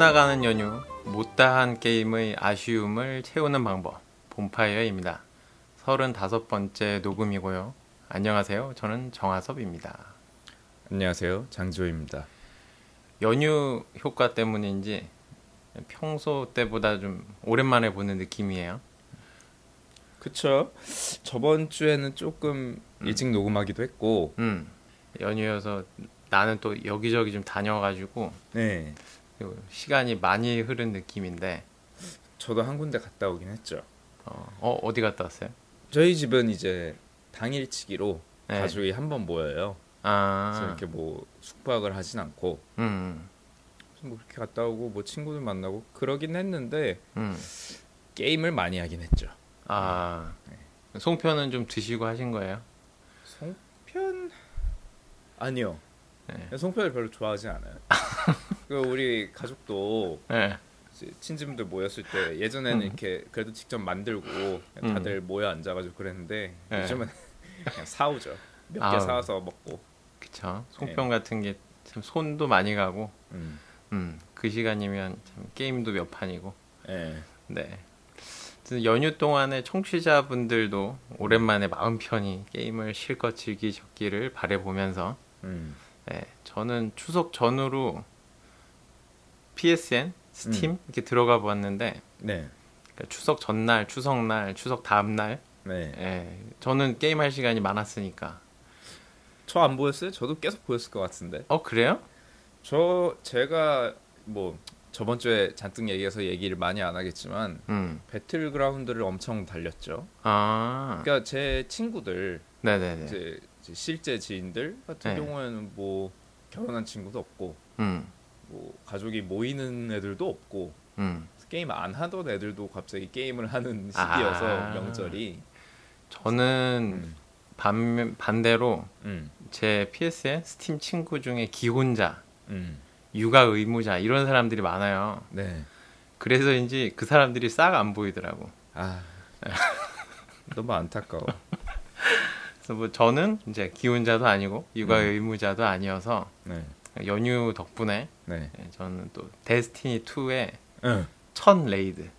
끝나가는 연휴 못다한 게임의 아쉬움을 채우는 방법 본파이어입니다. 35번째 녹음이고요. 안녕하세요. 저는 정하섭입니다. 안녕하세요. 장지호입니다. 연휴 효과 때문인지 평소 때보다 좀 오랜만에 보는 느낌이에요. 그쵸. 저번 주에는 조금 일찍 녹음하기도 했고, 음, 연휴여서 나는 또 여기저기 좀 다녀가지고 네. 시간이 많이 흐른 느낌인데 저도 한 군데 갔다 오긴 했죠. 어, 어 어디 갔다 왔어요? 저희 집은 이제 당일치기로 네. 가족이 한 번 모여요. 그래서 아, 이렇게 뭐 숙박을 하진 않고, 음, 그래서 뭐 그렇게 갔다 오고 뭐 친구들 만나고 그러긴 했는데 음, 게임을 많이 하긴 했죠. 아, 송편은 좀 드시고 하신 거예요? 송편 아니요. 네. 송편을 별로 좋아하지 않아요. 그 우리 가족도 네. 친지분들 모였을 때 예전에는 음. 이렇게 그래도 직접 만들고 음. 다들 모여 앉아가지고 그랬는데 네. 요즘은 그냥 사오죠. 몇 개. 사와서 먹고. 그쵸. 송편 같은 게 참 손도 많이 가고, 음. 음, 그 시간이면 참 게임도 몇 판이고, 예. 네. 그래서 연휴 동안에 청취자분들도 오랜만에 마음 편히 게임을 실컷 즐기셨기를 바래보면서, 음. 네, 저는 추석 전후로 PSN, 스팀 이렇게 들어가 보았는데, 네. 그러니까 추석 전날, 추석 날, 추석 다음 날, 네. 예, 저는 게임할 시간이 많았으니까. 저 안 보였어요? 저도 계속 보였을 것 같은데. 어 그래요? 저 제가 뭐 저번 주에 잔뜩 얘기해서 얘기를 많이 안 하겠지만 음, 배틀그라운드를 엄청 달렸죠. 아, 그러니까 제 친구들 네네네. 이제 실제 지인들 같은 네. 경우에는 뭐 결혼한 친구도 없고 음, 뭐 가족이 모이는 애들도 없고 음. 게임 안 하던 애들도 갑자기 게임을 하는 시기여서 아. 명절이 저는 음. 반, 반대로 음. 제 PSN 스팀 친구 중에 기혼자, 음. 육아 의무자 이런 사람들이 많아요. 네. 그래서인지 그 사람들이 싹 안 보이더라고. 아. 너무 안타까워. 그래서 뭐 저는 이제 기혼자도 아니고 육아 음. 의무자도 아니어서 네. 연휴 덕분에 네. 예, 저는 또 데스티니 2의 응. 첫 레이드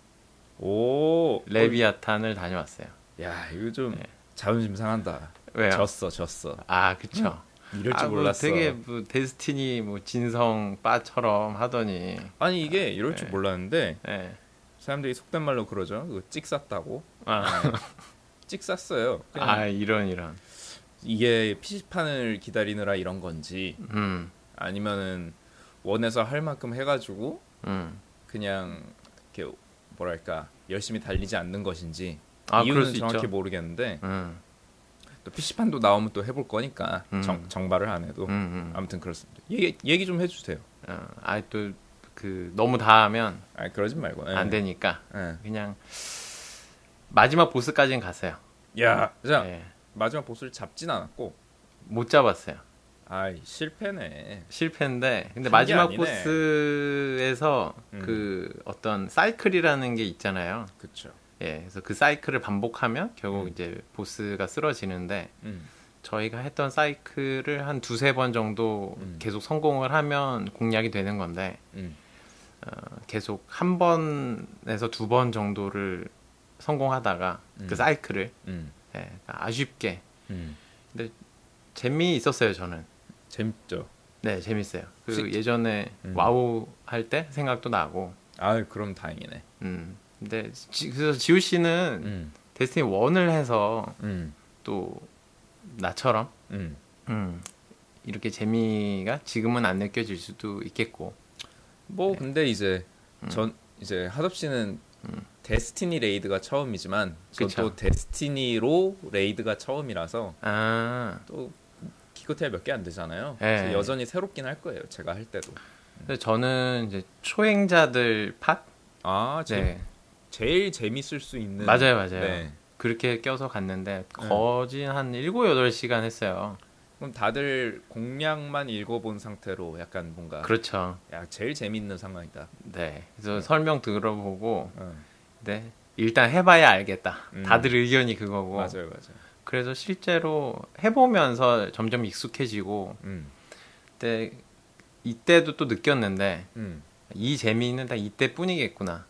오. 레비아탄을 다녀왔어요. 야, 이거 좀 네. 자존심 상한다. 왜요? 졌어, 졌어. 아 그쵸. 이럴 줄 아, 뭐 몰랐어. 되게 뭐 데스티니 뭐 진성 바처럼 하더니 아니 이게 이럴 줄 네. 몰랐는데 예. 사람들이 속된 말로 그러죠. 그거 찍 쌌다고. 아, 찍 쌌어요. 그냥 아 이런 이런. 이게 PC판을 기다리느라 이런 건지 음. 아니면은 원에서 할 만큼 해가지고 음. 그냥 이렇게 뭐랄까 열심히 달리지 않는 것인지 아 이유는 수 정확히 있죠. 모르겠는데 음. 또 PC판도 나오면 또 해볼 거니까 음. 정, 정발을 안 해도 음. 음. 아무튼 그렇습니다. 얘기 얘기 좀 해주세요. 어, 아또 그 너무 다 하면 아 그러지 말고 예. 안 되니까 예. 그냥 마지막 보스까지는 갔어요. 야, 자 예. 마지막 보스를 잡진 않았고 못 잡았어요. 아이 실패네. 실패인데 근데 마지막 아니네. 보스에서 음. 그 어떤 사이클이라는 게 있잖아요. 그쵸. 예, 그래서 그 사이클을 반복하면 결국 음. 이제 보스가 쓰러지는데 음. 저희가 했던 사이클을 한 두세 번 정도 음. 계속 성공을 하면 공략이 되는 건데 음. 어, 계속 한 번에서 두 번 정도를 성공하다가 음. 그 사이클을 음. 예, 아쉽게 음. 재미 있었어요 저는. 재밌죠. 네, 재밌어요. 그 혹시- 예전에 음. 와우 할 때 생각도 나고. 아 그럼 다행이네. 음. 근데 지, 그래서 지우 씨는 음. 데스티니 1을 해서 음. 또 나처럼 음. 음, 이렇게 재미가 지금은 안 느껴질 수도 있겠고. 뭐 근데 이제 음. 전 이제 하덥 씨는 음. 데스티니 레이드가 처음이지만 저도. 데스티니로 레이드가 처음이라서 아, 또 기껏해야 몇 개 안 되잖아요. 네. 그래서 여전히 새롭긴 할 거예요. 제가 할 때도. 그래서 저는 이제 초행자들 팟? 아, 제, 네. 제일 재밌을 수 있는 맞아요, 맞아요. 네. 그렇게 껴서 갔는데 거진 한 7, 8시간 했어요. 그럼 다들 공략만 읽어본 상태로 약간 뭔가 그렇죠. 야 제일 재밌는 상황이다. 네. 그래서 네. 설명 들어보고 어, 네. 일단 해봐야 알겠다. 음. 다들 의견이 그거고. 맞아요, 맞아요. 그래서 실제로 해보면서 점점 익숙해지고, 음, 근데 이때도 또 느꼈는데, 음, 이 재미는 딱 이때뿐이겠구나.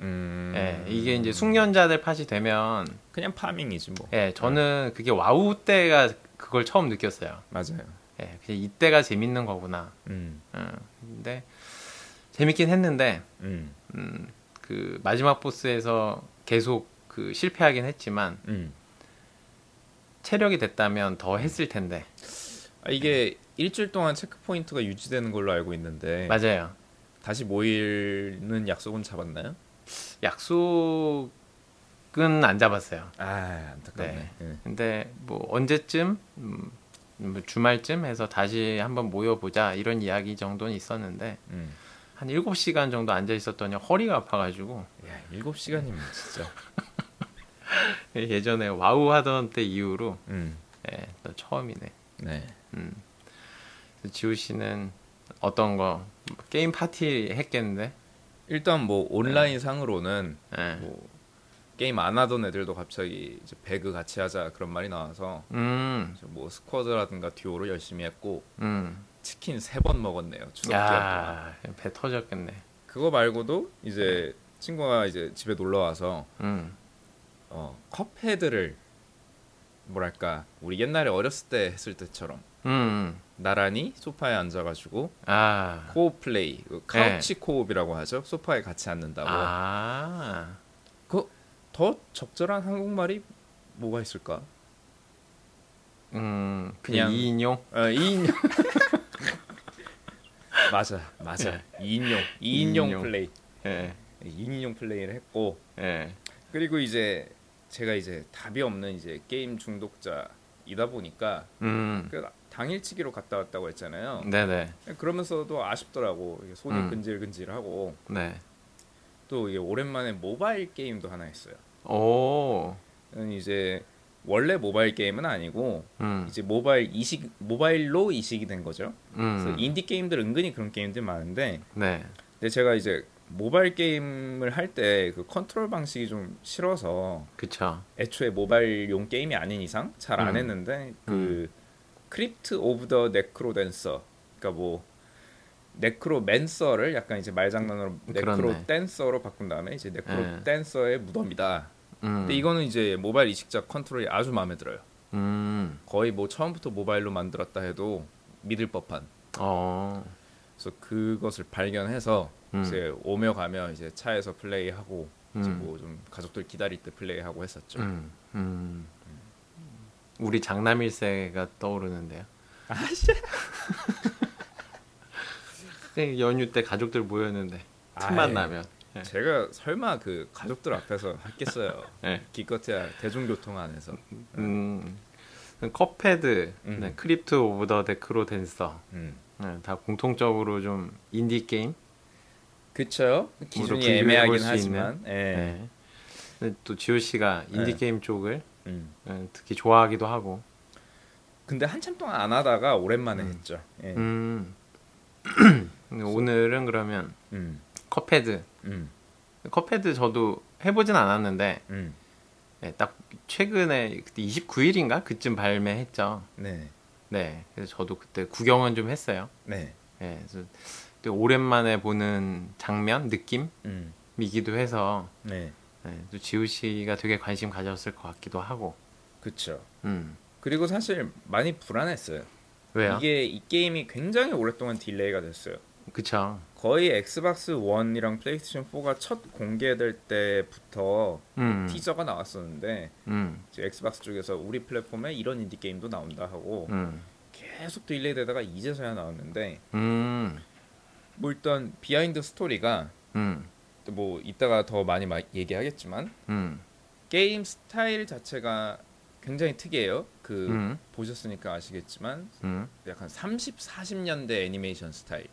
음. 예, 이게 이제 숙련자들 팟이 되면 그냥 파밍이지 뭐. 예, 저는 그게 와우 때가 그걸 처음 느꼈어요. 맞아요. 예, 그냥 이때가 재밌는 거구나. 음. 음, 근데 재밌긴 했는데 음. 음, 그 마지막 보스에서 계속 그 실패하긴 했지만 음. 체력이 됐다면 더 했을 텐데 아, 이게 일주일 동안 체크 포인트가 유지되는 걸로 알고 있는데 맞아요. 다시 모이는 약속은 잡았나요? 약속은 안 잡았어요. 아 안타깝네. 네. 예. 근데 뭐 언제쯤 음, 뭐 주말쯤 해서 다시 한번 모여보자 이런 이야기 정도는 있었는데 음. 한 7시간 정도 앉아 있었더니 허리가 아파가지고 야 일곱 시간이면 진짜. 예전에 와우 하던 때 이후로 음. 예, 또 처음이네. 네. 음. 지우 씨는 어떤 거 게임 파티 했겠는데? 일단 뭐 온라인 상으로는 예. 뭐 게임 안 하던 애들도 갑자기 이제 배그 같이 하자 그런 말이 나와서 음, 뭐 스쿼드라든가 듀오로 열심히 했고 음. 치킨 세 번 먹었네요. 추석. 야, 배 터졌겠네. 그거 말고도 이제 친구가 이제 집에 놀러 와서 음, 어, 컵헤드를 뭐랄까 우리 옛날에 어렸을 때 했을 때처럼 음, 나란히 소파에 앉아가지고 아, 코옵 플레이 그 카우치 코옵이라고 하죠. 소파에 같이 앉는다고. 아, 더 적절한 한국말이 뭐가 있을까? 음, 그냥- 그냥 2인용? 어, 2인용. 맞아 맞아. 예. 2인용 2인용. 이인용. 플레이. 예, 2인용 플레이를 했고. 예, 그리고 이제 제가 이제 답이 없는 이제 게임 중독자이다 보니까 음, 그 당일치기로 갔다 왔다고 했잖아요. 네네, 그러면서도 아쉽더라고. 손이 음. 근질근질하고 네. 또 이게 오랜만에 모바일 게임도 하나 했어요. 오, 는 이제 원래 모바일 게임은 아니고 음, 이제 모바일 이식 모바일로 이식이 된 거죠. 그래서 음, 인디 게임들 은근히 그런 게임들 많은데 네, 근데 제가 이제 모바일 게임을 할 때 그 컨트롤 방식이 좀 싫어서 그쵸. 애초에 모바일용 게임이 아닌 이상 잘 안 음. 했는데 그 크립트 오브 더 네크로 댄서 그러니까 뭐 네크로맨서를 약간 이제 말장난으로 네크로 그렇네. 댄서로 바꾼 다음에 이제 네크로 네. 댄서의 무덤이다. 음, 근데 이거는 이제 모바일 이식작 컨트롤이 아주 마음에 들어요. 음, 거의 뭐 처음부터 모바일로 만들었다 해도 믿을 법한. 어, 그래서 그것을 발견해서 음, 이제 오며 가며 이제 차에서 플레이하고 이제 음. 뭐좀 가족들 기다릴 때 플레이하고 했었죠. 음, 음. 우리 장남일세가 떠오르는데요. 네, 연휴 때 가족들 모였는데 틈만 아이, 나면. 예. 제가 설마 그 가족들 앞에서 했겠어요. 예. 기껏해야 대중교통 안에서. 음, Cuphead, 음. 네, 크립트 오브 더 데크로 댄서 음. 네, 다 공통적으로 좀 인디 게임. 그쵸? 기준이 비교해 애매하긴 하지만. 예. 네. 또 지호 씨가 인디 네. 게임 쪽을 음. 예, 특히 좋아하기도 하고. 근데 한참 동안 안 하다가 오랜만에 음. 했죠. 예. 음. 오늘은 그러면 음. 컵헤드. 음. Cuphead 저도 해보진 않았는데 음. 예, 딱 최근에 그때 29일인가 그쯤 발매했죠. 네. 네, 그래서 저도 그때 구경은 좀 했어요. 네. 예, 그래서 또 오랜만에 보는 장면 느낌이기도 음. 해서 네. 예, 또 지우 씨가 되게 관심 가졌을 것 같기도 하고. 그쵸. 음, 그리고 사실 많이 불안했어요. 왜요? 이게 이 게임이 굉장히 오랫동안 delay가 됐어요. 그쵸. 거의 Xbox One이랑 PlayStation 4가 첫 공개될 때부터 음, teaser가 나왔었는데 음, Xbox 쪽에서 우리 플랫폼에 이런 인디 게임도 나온다 하고 음, 계속 delay 되다가 이제서야 나왔는데 음, 뭐 일단 behind story가 음, 뭐 이따가 더 많이 마- 얘기하겠지만 음, 게임 스타일 자체가 굉장히 특이해요. 그 음, 보셨으니까 아시겠지만 음, 약간 30, 40년대 애니메이션 스타일.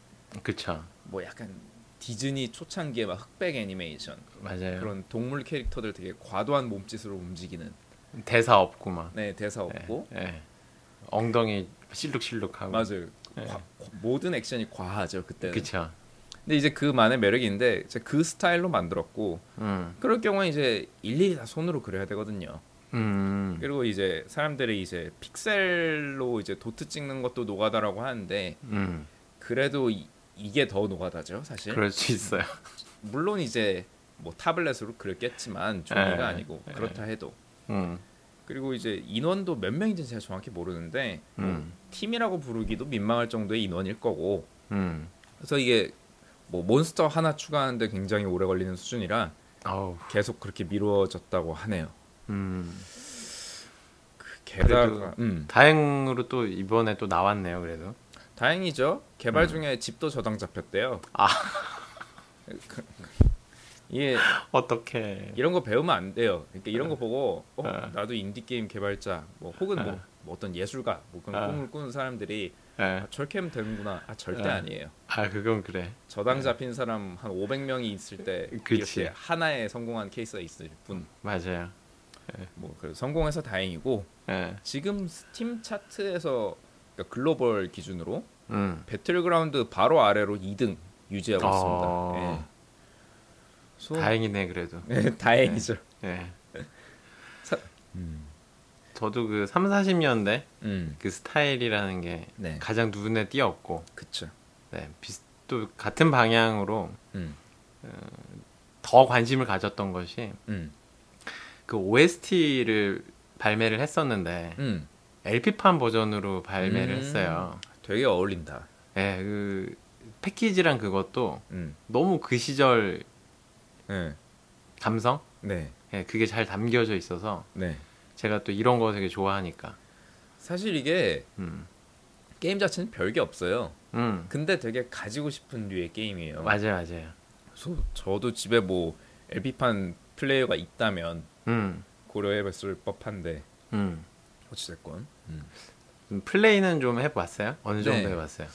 그쵸. 뭐 약간 디즈니 초창기의 막 흑백 애니메이션 맞아요. 그런 동물 캐릭터들 되게 과도한 몸짓으로 움직이는 대사 없고 막. 네 대사 없고 예, 예. 엉덩이 실룩실룩하고. 맞아요 예. 과- 모든 액션이 과하죠 그때는 그쵸. 근데 이제 그 만의 매력인데 이제 그 스타일로 만들었고 음, 그럴 경우에 이제 일일이 다 손으로 그려야 되거든요 음, 그리고 이제 사람들이 이제 픽셀로 이제 도트 찍는 것도 노가다라고 하는데 음, 그래도 이, 이게 더 노가다죠, 사실. 그럴 수 있어요. 물론 이제 뭐 타블렛으로 그렸겠지만 종이가 네. 아니고 네. 그렇다 해도 음, 그리고 이제 인원도 몇 명인지 제가 정확히 모르는데 뭐 음, 팀이라고 부르기도 민망할 정도의 인원일 거고 음. 그래서 이게 뭐 몬스터 하나 추가하는데 굉장히 오래 걸리는 수준이라 어우, 계속 그렇게 미뤄졌다고 하네요. 음. 그 게다가 음, 다행으로 또 이번에 또 나왔네요. 그래도. 다행이죠. 개발 음. 중에 집도 저당 잡혔대요. 아. 그- 이게 어떻게? 이런 거 배우면 안 돼요. 그러니까 이런 거 보고 어, 네. 나도 인디 게임 개발자 뭐 혹은 뭐, 네. 뭐 어떤 예술가 뭐 그런 네. 꿈을 꾸는 사람들이 예. 아, 저렇게 하면 되는구나. 아 절대 네. 아니에요. 아 그건 그래. 저당 잡힌 사람 한 500명이 있을 때 그치. 이렇게 하나에 성공한 케이스가 있을 뿐. 맞아요. 뭐 그래서 성공해서 다행이고 예. 지금 스팀 차트에서 그러니까 글로벌 기준으로 음. 배틀그라운드 바로 아래로 2등 유지하고 어. 있습니다. 예. 소- 다행이네 그래도. 네, 다행이죠. 예. 음. 저도 그 3, 40년대 음. 그 스타일이라는 게 네. 가장 눈에 띄었고, 그쵸. 네, 비슷 또 같은 방향으로 음. 더 관심을 가졌던 것이 음. 그 OST를 발매를 했었는데 음. LP판 버전으로 발매를 음. 했어요. 되게 어울린다. 예, 그 패키지랑 그것도 음. 너무 그 시절 네. 감성, 네. 예, 그게 잘 담겨져 있어서 네. 제가 또 이런 거 되게 좋아하니까. 사실 이게 음, 게임 자체는 별게 없어요. 음, 근데 되게 가지고 싶은 류의 게임이에요. 맞아요, 맞아요. 그래서 저도 집에 뭐 LP판 플레이어가 있다면 음, 고려해봤을 법한데 음. 어찌됐건 음. 음, 플레이는 좀 해봤어요? 어느 정도 네. 해봤어요?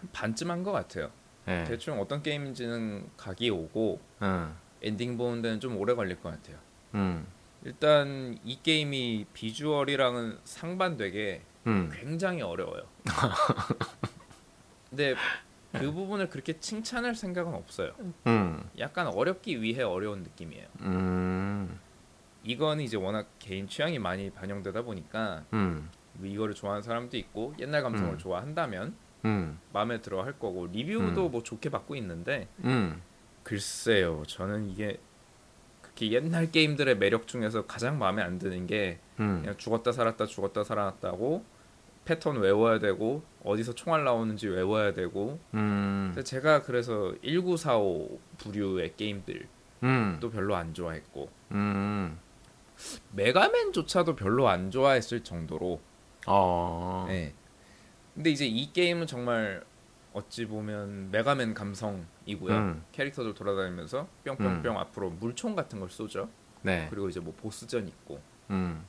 한 반쯤 한 것 같아요. 예, 대충 어떤 게임인지는 각이 오고 음, 엔딩 보는 데는 좀 오래 걸릴 것 같아요. 음, 일단 이 게임이 비주얼이랑은 상반되게 음, 굉장히 어려워요. 근데 그 부분을 그렇게 칭찬할 생각은 없어요. 음, 약간 어렵기 위해 어려운 느낌이에요. 음, 이건 이제 워낙 개인 취향이 많이 반영되다 보니까 음, 뭐 이거를 좋아하는 사람도 있고 옛날 감성을 음. 좋아한다면 음, 마음에 들어 할 거고 리뷰도 음. 뭐 좋게 받고 있는데 음, 글쎄요. 저는 이게 그렇게 옛날 게임들의 매력 중에서 가장 마음에 안 드는 게 음, 그냥 죽었다 살았다 죽었다 살았다고 패턴 외워야 되고 어디서 총알 나오는지 외워야 되고. 음, 제가 그래서 1945 부류의 게임들도 음, 별로 안 좋아했고. 음, 메가맨조차도 별로 안 좋아했을 정도로. 어, 네. 근데 이제 이 게임은 정말 어찌 보면 메가맨 감성이고요. 음. 캐릭터들 돌아다니면서 뿅뿅뿅 앞으로 물총 같은 걸 쏘죠. 네, 그리고 이제 뭐 보스전 있고 음,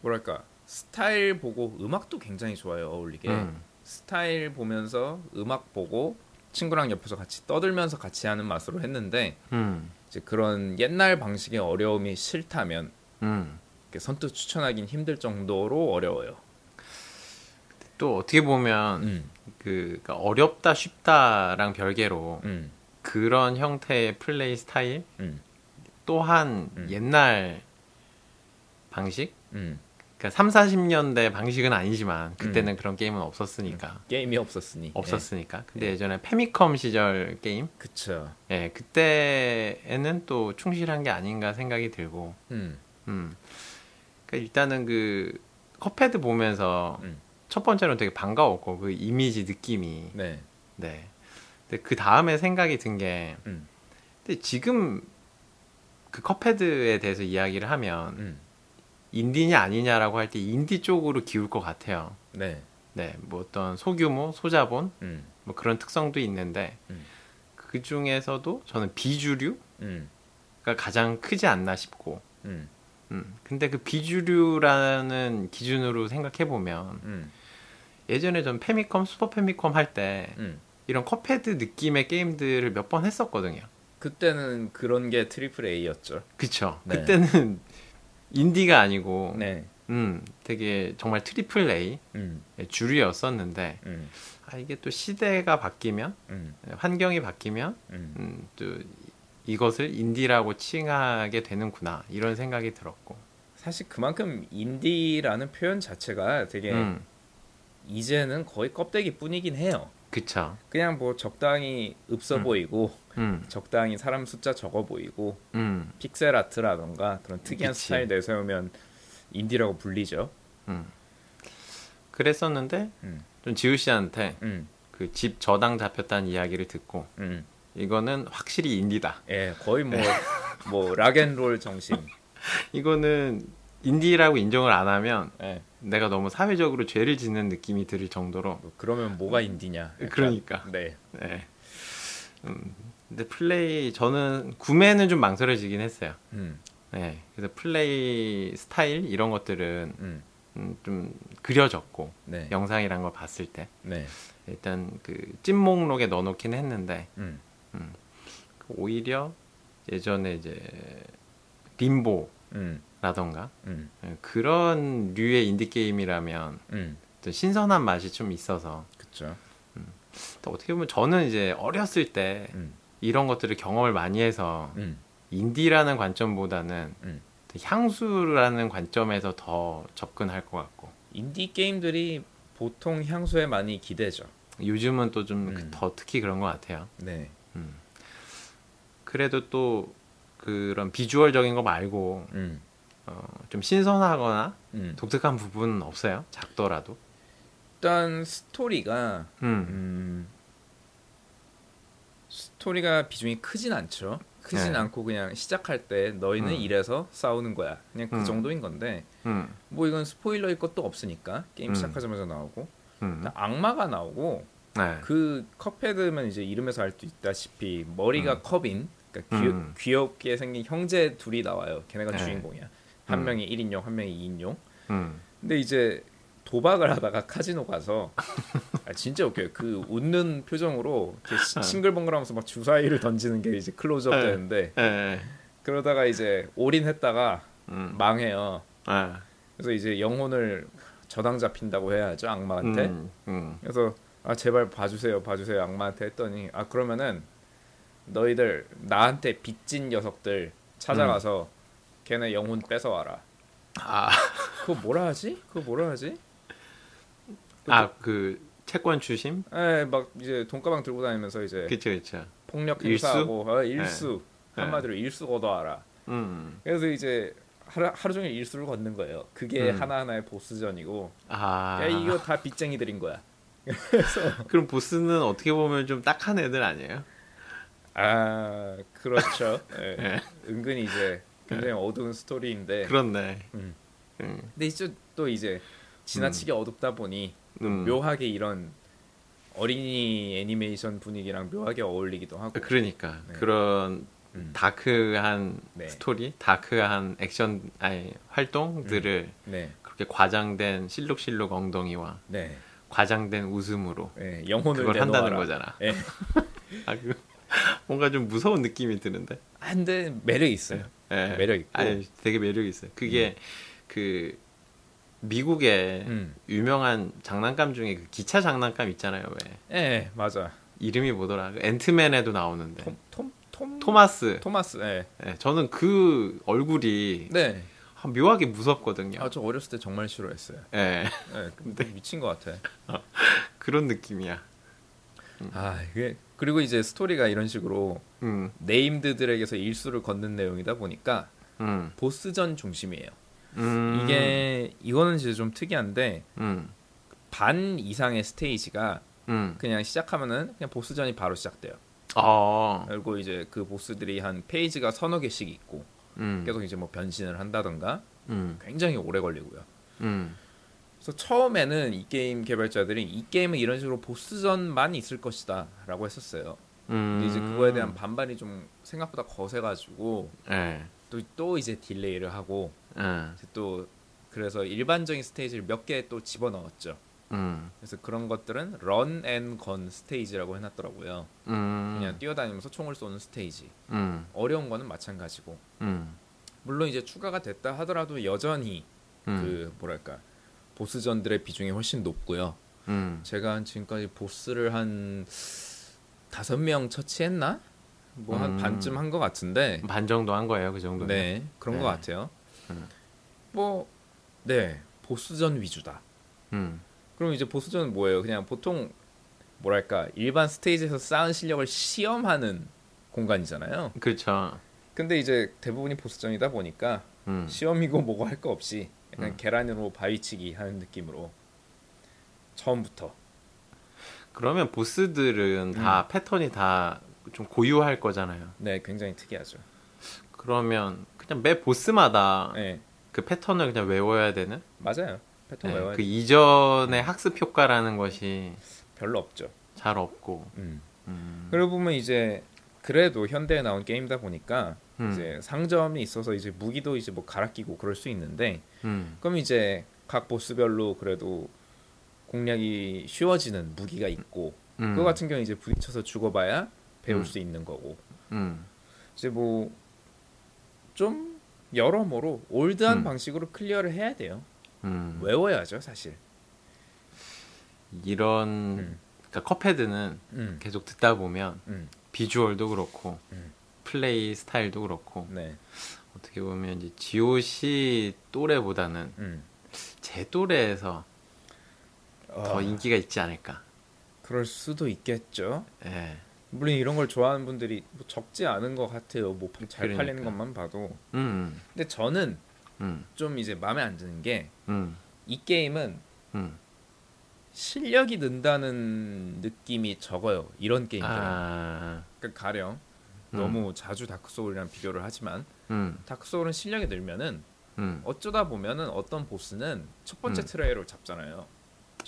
뭐랄까 스타일 보고 음악도 굉장히 좋아요 어울리게 음, 스타일 보면서 음악 보고 친구랑 옆에서 같이 떠들면서 같이 하는 맛으로 했는데 음, 이제 그런 옛날 방식의 어려움이 싫다면 음. 선뜻 추천하긴 힘들 정도로 어려워요. 또 어떻게 보면 음, 그 그러니까 어렵다 쉽다랑 별개로 음, 그런 형태의 플레이 스타일 음, 또한 음. 옛날 방식? 음. 그러니까 3, 40년대 방식은 아니지만 그때는 그런 게임은 없었으니까. 게임이 없었으니. 없었으니까. 근데 네. 예전에 Famicom 시절 게임? 예, 그쵸. 예 그때에는 또 충실한 게 아닌가 생각이 들고. 음, 음. 그러니까 일단은 그 Cuphead 보면서 음. 첫 번째로 되게 반가웠고 그 이미지 느낌이 네. 네. 근데 그 다음에 생각이 든 게, 음. 근데 지금 그 컵헤드에 대해서 이야기를 하면 음, 인디냐 아니냐라고 할 때 인디 쪽으로 기울 것 같아요. 네. 네, 뭐 어떤 소규모, 소자본 음, 뭐 그런 특성도 있는데 음. 그 중에서도 저는 비주류가 음, 가장 크지 않나 싶고, 음, 음. 근데 그 비주류라는 기준으로 생각해 보면 음, 예전에 전 Famicom, Super Famicom 할때 음. 이런 Cuphead 느낌의 게임들을 몇 번 했었거든요. 그때는 그런 게 triple A였죠. 그쵸. 네. 그때는 인디가 아니고, 네. 음, 되게 정말 triple A 음, 주류였었는데, 음, 아, 이게 또 시대가 바뀌면, 음, 환경이 바뀌면, 음. 음, 또 이것을 인디라고 칭하게 되는구나, 이런 생각이 들었고. 사실 그만큼 인디라는 표현 자체가 되게 음, 이제는 거의 껍데기 뿐이긴 해요. 그쵸. 그냥 뭐 적당히 읍서 음. 보이고 음, 적당히 사람 숫자 적어 보이고 음, 픽셀 아트라던가 그런 특이한 그치. 스타일 내세우면 인디라고 불리죠. 음. 그랬었는데 음. 좀 지우 씨한테 음, 그집 저당 잡혔다는 이야기를 듣고 음. 이거는 확실히 인디다. 예, 거의 뭐, 뭐, rock and roll 정신. 이거는 인디라고 인정을 안 하면 예, 내가 너무 사회적으로 죄를 짓는 느낌이 들 정도로 뭐 그러면 뭐가 인디냐. 약간. 그러니까. 네. 네. 음, 근데 플레이 저는 구매는 좀 망설여지긴 했어요. 음, 네. 그래서 플레이 스타일 이런 것들은 음, 음, 좀 그려졌고 네. 영상이란 걸 봤을 때 네. 일단 그 찜목록에 넣어놓긴 했는데 음, 오히려 예전에 이제 림보 라던가 음, 음, 예, 그런 류의 인디 게임이라면 음. 좀 신선한 맛이 좀 있어서. 또 어떻게 보면 저는 이제 어렸을 때 음, 이런 것들을 경험을 많이 해서 음, 인디라는 관점보다는 음. 향수라는 관점에서 더 접근할 것 같고 인디 게임들이 보통 향수에 많이 기대죠. 요즘은 또좀 음. 더 특히 그런 것 같아요. 네. 그래도 또 그런 비주얼적인 거 말고 음, 어, 좀 신선하거나 음. 독특한 부분은 없어요. 작더라도. 일단 스토리가 음. 음, 스토리가 비중이 크진 않죠. 크진 네. 않고 그냥 시작할 때 너희는 음. 이래서 싸우는 거야. 그냥 그 음. 정도인 건데 음. 뭐 이건 스포일러일 것도 없으니까 게임 음. 시작하자마자 나오고 음. 악마가 나오고 네. 그 컵헤드면 이제 이름에서 알 수 있다시피 머리가 컵인 그러니까 귀, 음. 귀엽게 생긴 형제 둘이 나와요. 걔네가 네. 주인공이야. 한 음. 명이 1인용, 한 명이 2인용. 음. 근데 이제 도박을 하다가 카지노 가서 아, 진짜 웃겨요. 그 웃는 표정으로 시- 싱글벙글하면서 막 주사위를 던지는 게 이제 클로즈업 네. 되는데 예, 예. 그러다가 이제 올인했다가 음. 망해요. 아. 그래서 이제 영혼을 저당 잡힌다고 해야죠 악마한테. 음. 음. 그래서 아 제발 봐주세요, 봐주세요 악마한테 했더니 아 그러면은 너희들 나한테 빚진 녀석들 찾아가서 걔네 영혼 뺏어와라. 아, 그거 뭐라 하지? 그거 뭐라 하지? 아, 그 채권 추심? 에, 막 이제 돈가방 들고 다니면서 이제 그쵸, 그쵸. 폭력 일수? 행사하고 어, 일수 네. 한마디로 일수 걷어와라. 음. 그래서 이제 하루, 하루 종일 일수를 걷는 거예요. 그게 음. 하나하나의 보스전이고 아. 야 이거 다 빚쟁이들인 거야. 그럼 보스는 어떻게 보면 좀 딱한 애들 아니에요? 아 그렇죠. 예. 예. 은근히 이제 굉장히 어두운 스토리인데 그렇네. 음. 음. 근데 이제 또 이제 지나치게 어둡다 보니 음. 묘하게 이런 어린이 애니메이션 분위기랑 묘하게 어울리기도 하고 그러니까 네. 그런 음. 다크한 네. 스토리, 다크한 액션 아니 활동들을 네, 그렇게 과장된 실룩실룩 엉덩이와 네, 과장된 웃음으로 네, 영혼을 그걸 한다는 내놓아라. 거잖아. 예. 아, 그 뭔가 좀 무서운 느낌이 드는데. 아, 근데 매력 있어요. 예. 매력 있고. 아니, 되게 매력 있어요. 그게 그 미국의 음. 유명한 장난감 중에 그 기차 장난감 있잖아요. 왜 예, 맞아. 이름이 뭐더라? 그 앤트맨에도 나오는데 톰, 톰, 톰, 토마스. 토마스. 예. 예, 저는 그 얼굴이 네. 아, 묘하게 무섭거든요. 아, 저 어렸을 때 정말 싫어했어요. 예, 예, 근데 미친 것 같아. 그런 느낌이야. 아, 이게 그리고 이제 스토리가 이런 식으로 음, 네임드들에게서 일수를 걷는 내용이다 보니까 음, 보스전 중심이에요. 음, 이게 이거는 이제 좀 특이한데 음, 반 이상의 스테이지가 음, 그냥 시작하면은 그냥 보스전이 바로 시작돼요. 어, 그리고 이제 그 보스들이 한 페이지가 서너 개씩 있고 음, 계속 이제 뭐 변신을 한다던가 음, 굉장히 오래 걸리고요. 음, 그래서 처음에는 이 게임 개발자들이 이 게임은 이런 식으로 보스전만 있을 것이다라고 했었어요. 음, 근데 이제 그거에 대한 반발이 좀 생각보다 거세가지고 예, 또, 또 이제 delay를 하고 예, 또 그래서 일반적인 스테이지를 몇 개 또 집어 넣었죠. 음, 그래서 그런 것들은 run and gun 스테이지라고 해놨더라고요. 음, 그냥 뛰어다니면서 총을 쏘는 스테이지. 음, 어려운 거는 마찬가지고. 음, 물론 이제 추가가 됐다 하더라도 여전히 음, 그 뭐랄까 보스전들의 비중이 훨씬 높고요. 음, 제가 한 지금까지 보스를 한 다섯 명 처치했나? 뭐한 음. 반쯤 한 것 같은데. 반 정도 한 거예요, 그 정도. 네, 그런 네. 것 같아요. 음. 뭐, 네, 보스전 위주다. 음, 그럼 이제 보스전은 뭐예요? 그냥 보통 뭐랄까 일반 스테이지에서 쌓은 실력을 시험하는 공간이잖아요. 그렇죠. 근데 이제 대부분이 보스전이다 보니까 음. 시험이고 뭐고 할 거 없이 약간 음. 계란으로 바위치기 하는 느낌으로 처음부터 그러면 보스들은 다 패턴이 다 좀 고유할 거잖아요. 네 굉장히 특이하죠. 그러면 그냥 매 보스마다 네 그 패턴을 그냥 외워야 되는? 맞아요. 패턴 네, 외워야 그 이전의 학습 효과라는 것이 별로 없죠. 잘 없고. 음. 음. 그러고 보면 이제 그래도 현대에 나온 게임이다 보니까 음. 이제 상점이 있어서 이제 무기도 이제 뭐 갈아 끼고 그럴 수 있는데 음. 그럼 이제 각 보스별로 그래도 공략이 쉬워지는 무기가 있고 음. 그거 같은 경우 이제 부딪혀서 죽어봐야 배울 음. 수 있는 거고 음. 이제 뭐 좀 여러모로 올드한 음. 방식으로 클리어를 해야 돼요. 음. 외워야죠 사실. 이런 음. 그러니까 컵헤드는 음. 계속 듣다 보면 음. 비주얼도 그렇고 음. 플레이 스타일도 그렇고 네. 어떻게 보면 이제 GOC 또래보다는 음. 제 또래에서 더 어, 인기가 있지 않을까. 그럴 수도 있겠죠. 예. 물론 이런 걸 좋아하는 분들이 뭐 적지 않은 것 같아요. 뭐잘 팔리는 그러니까. 것만 봐도. 음. 근데 저는 음. 좀 이제 마음에 안 드는 게이 음. 게임은 음. 실력이 는다는 느낌이 적어요. 이런 게임들은. 아. 그러니까 가령 음. 너무 자주 다크 소울이랑 비교를 하지만 음. Dark Souls는 실력이 늘면은 음. 어쩌다 보면은 어떤 보스는 첫 번째 음. try로 잡잖아요.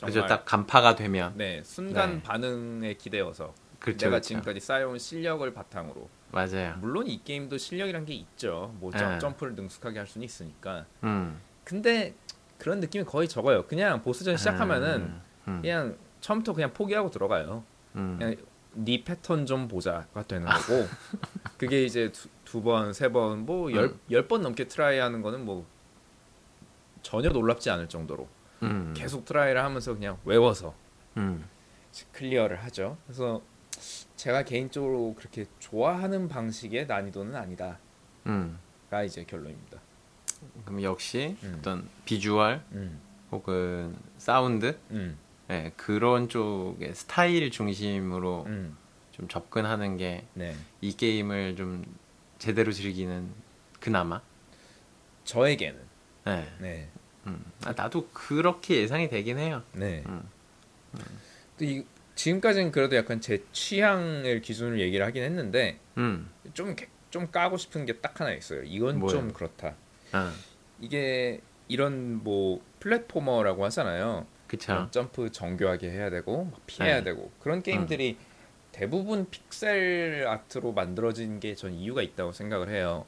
그죠 딱 간파가 되면 네 순간 네. 반응에 기대어서 그렇죠. 내가 그렇죠. 지금까지 쌓여온 실력을 바탕으로 맞아요. 물론 이 게임도 실력이란 게 있죠. 뭐 네. 점- 점프를 능숙하게 할 수는 있으니까. 음. 근데 그런 느낌이 거의 적어요. 그냥 보스전 시작하면은 음. 그냥 처음부터 그냥 포기하고 들어가요. 음. 그냥 네 패턴 좀 보자가 되는 거고 그게 이제 두 번, 세 번, 뭐열 음. 열번 넘게 try하는 거는 뭐 전혀 놀랍지 않을 정도로 음. 계속 try를 하면서 그냥 외워서 음. 클리어를 하죠. 그래서 제가 개인적으로 그렇게 좋아하는 방식의 난이도는 아니다가 음. 이제 결론입니다. 그럼 역시 음. 어떤 비주얼 음, 혹은 사운드 음, 예, 그런 쪽의 스타일 중심으로 음, 좀 접근하는 게이 네. 게임을 좀 제대로 즐기는 그나마 저에게는 네. 네, 음. 아, 나도 그렇게 예상이 되긴 해요. 네. 음. 또 이, 지금까지는 그래도 약간 제 취향을 기준으로 얘기를 하긴 했는데 음. 좀좀 까고 싶은 게 딱 하나 있어요. 이건 뭐예요? 좀 그렇다. 아, 이게 이런 뭐 플랫포머라고 하잖아요. 그쵸. 점프 정교하게 해야 되고 막 피해야 네. 되고 그런 게임들이 대부분 픽셀 아트로 만들어진 게 전 이유가 있다고 생각을 해요.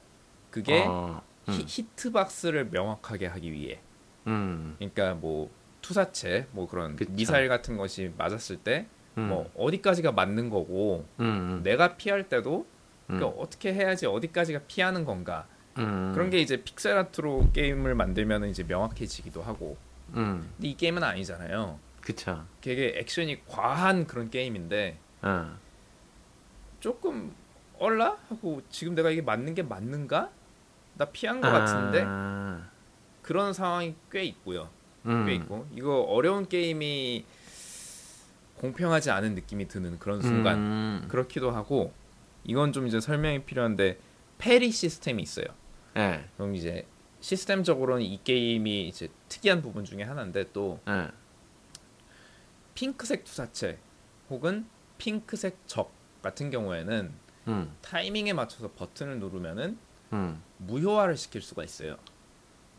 그게 어, 음. 히, 히트박스를 명확하게 하기 위해. 음. 그러니까 뭐 투사체 뭐 그런 그쵸. 미사일 같은 것이 맞았을 때 음. 뭐 어디까지가 맞는 거고 음. 음. 내가 피할 때도 음. 그러니까 어떻게 해야지 어디까지가 피하는 건가 음. 그런 게 이제 픽셀 아트로 게임을 만들면 이제 명확해지기도 하고 음. 근데 이 게임은 아니잖아요. 그쵸. 되게 액션이 과한 그런 게임인데 어. 조금 얼라 하고 지금 내가 이게 맞는 게 맞는가? 나 피한 것 같은데 아. 그런 상황이 꽤 있고요. 음. 꽤 있고 이거 어려운 게임이 공평하지 않은 느낌이 드는 그런 순간 음. 그렇기도 하고 이건 좀 이제 설명이 필요한데 페리 시스템이 있어요. 예. 그럼 이제 시스템적으로는 이 게임이 이제 특이한 부분 중에 하나인데 또 예. 핑크색 투사체 혹은 핑크색 적 같은 경우에는 음. 타이밍에 맞춰서 버튼을 누르면은 음. 무효화를 시킬 수가 있어요.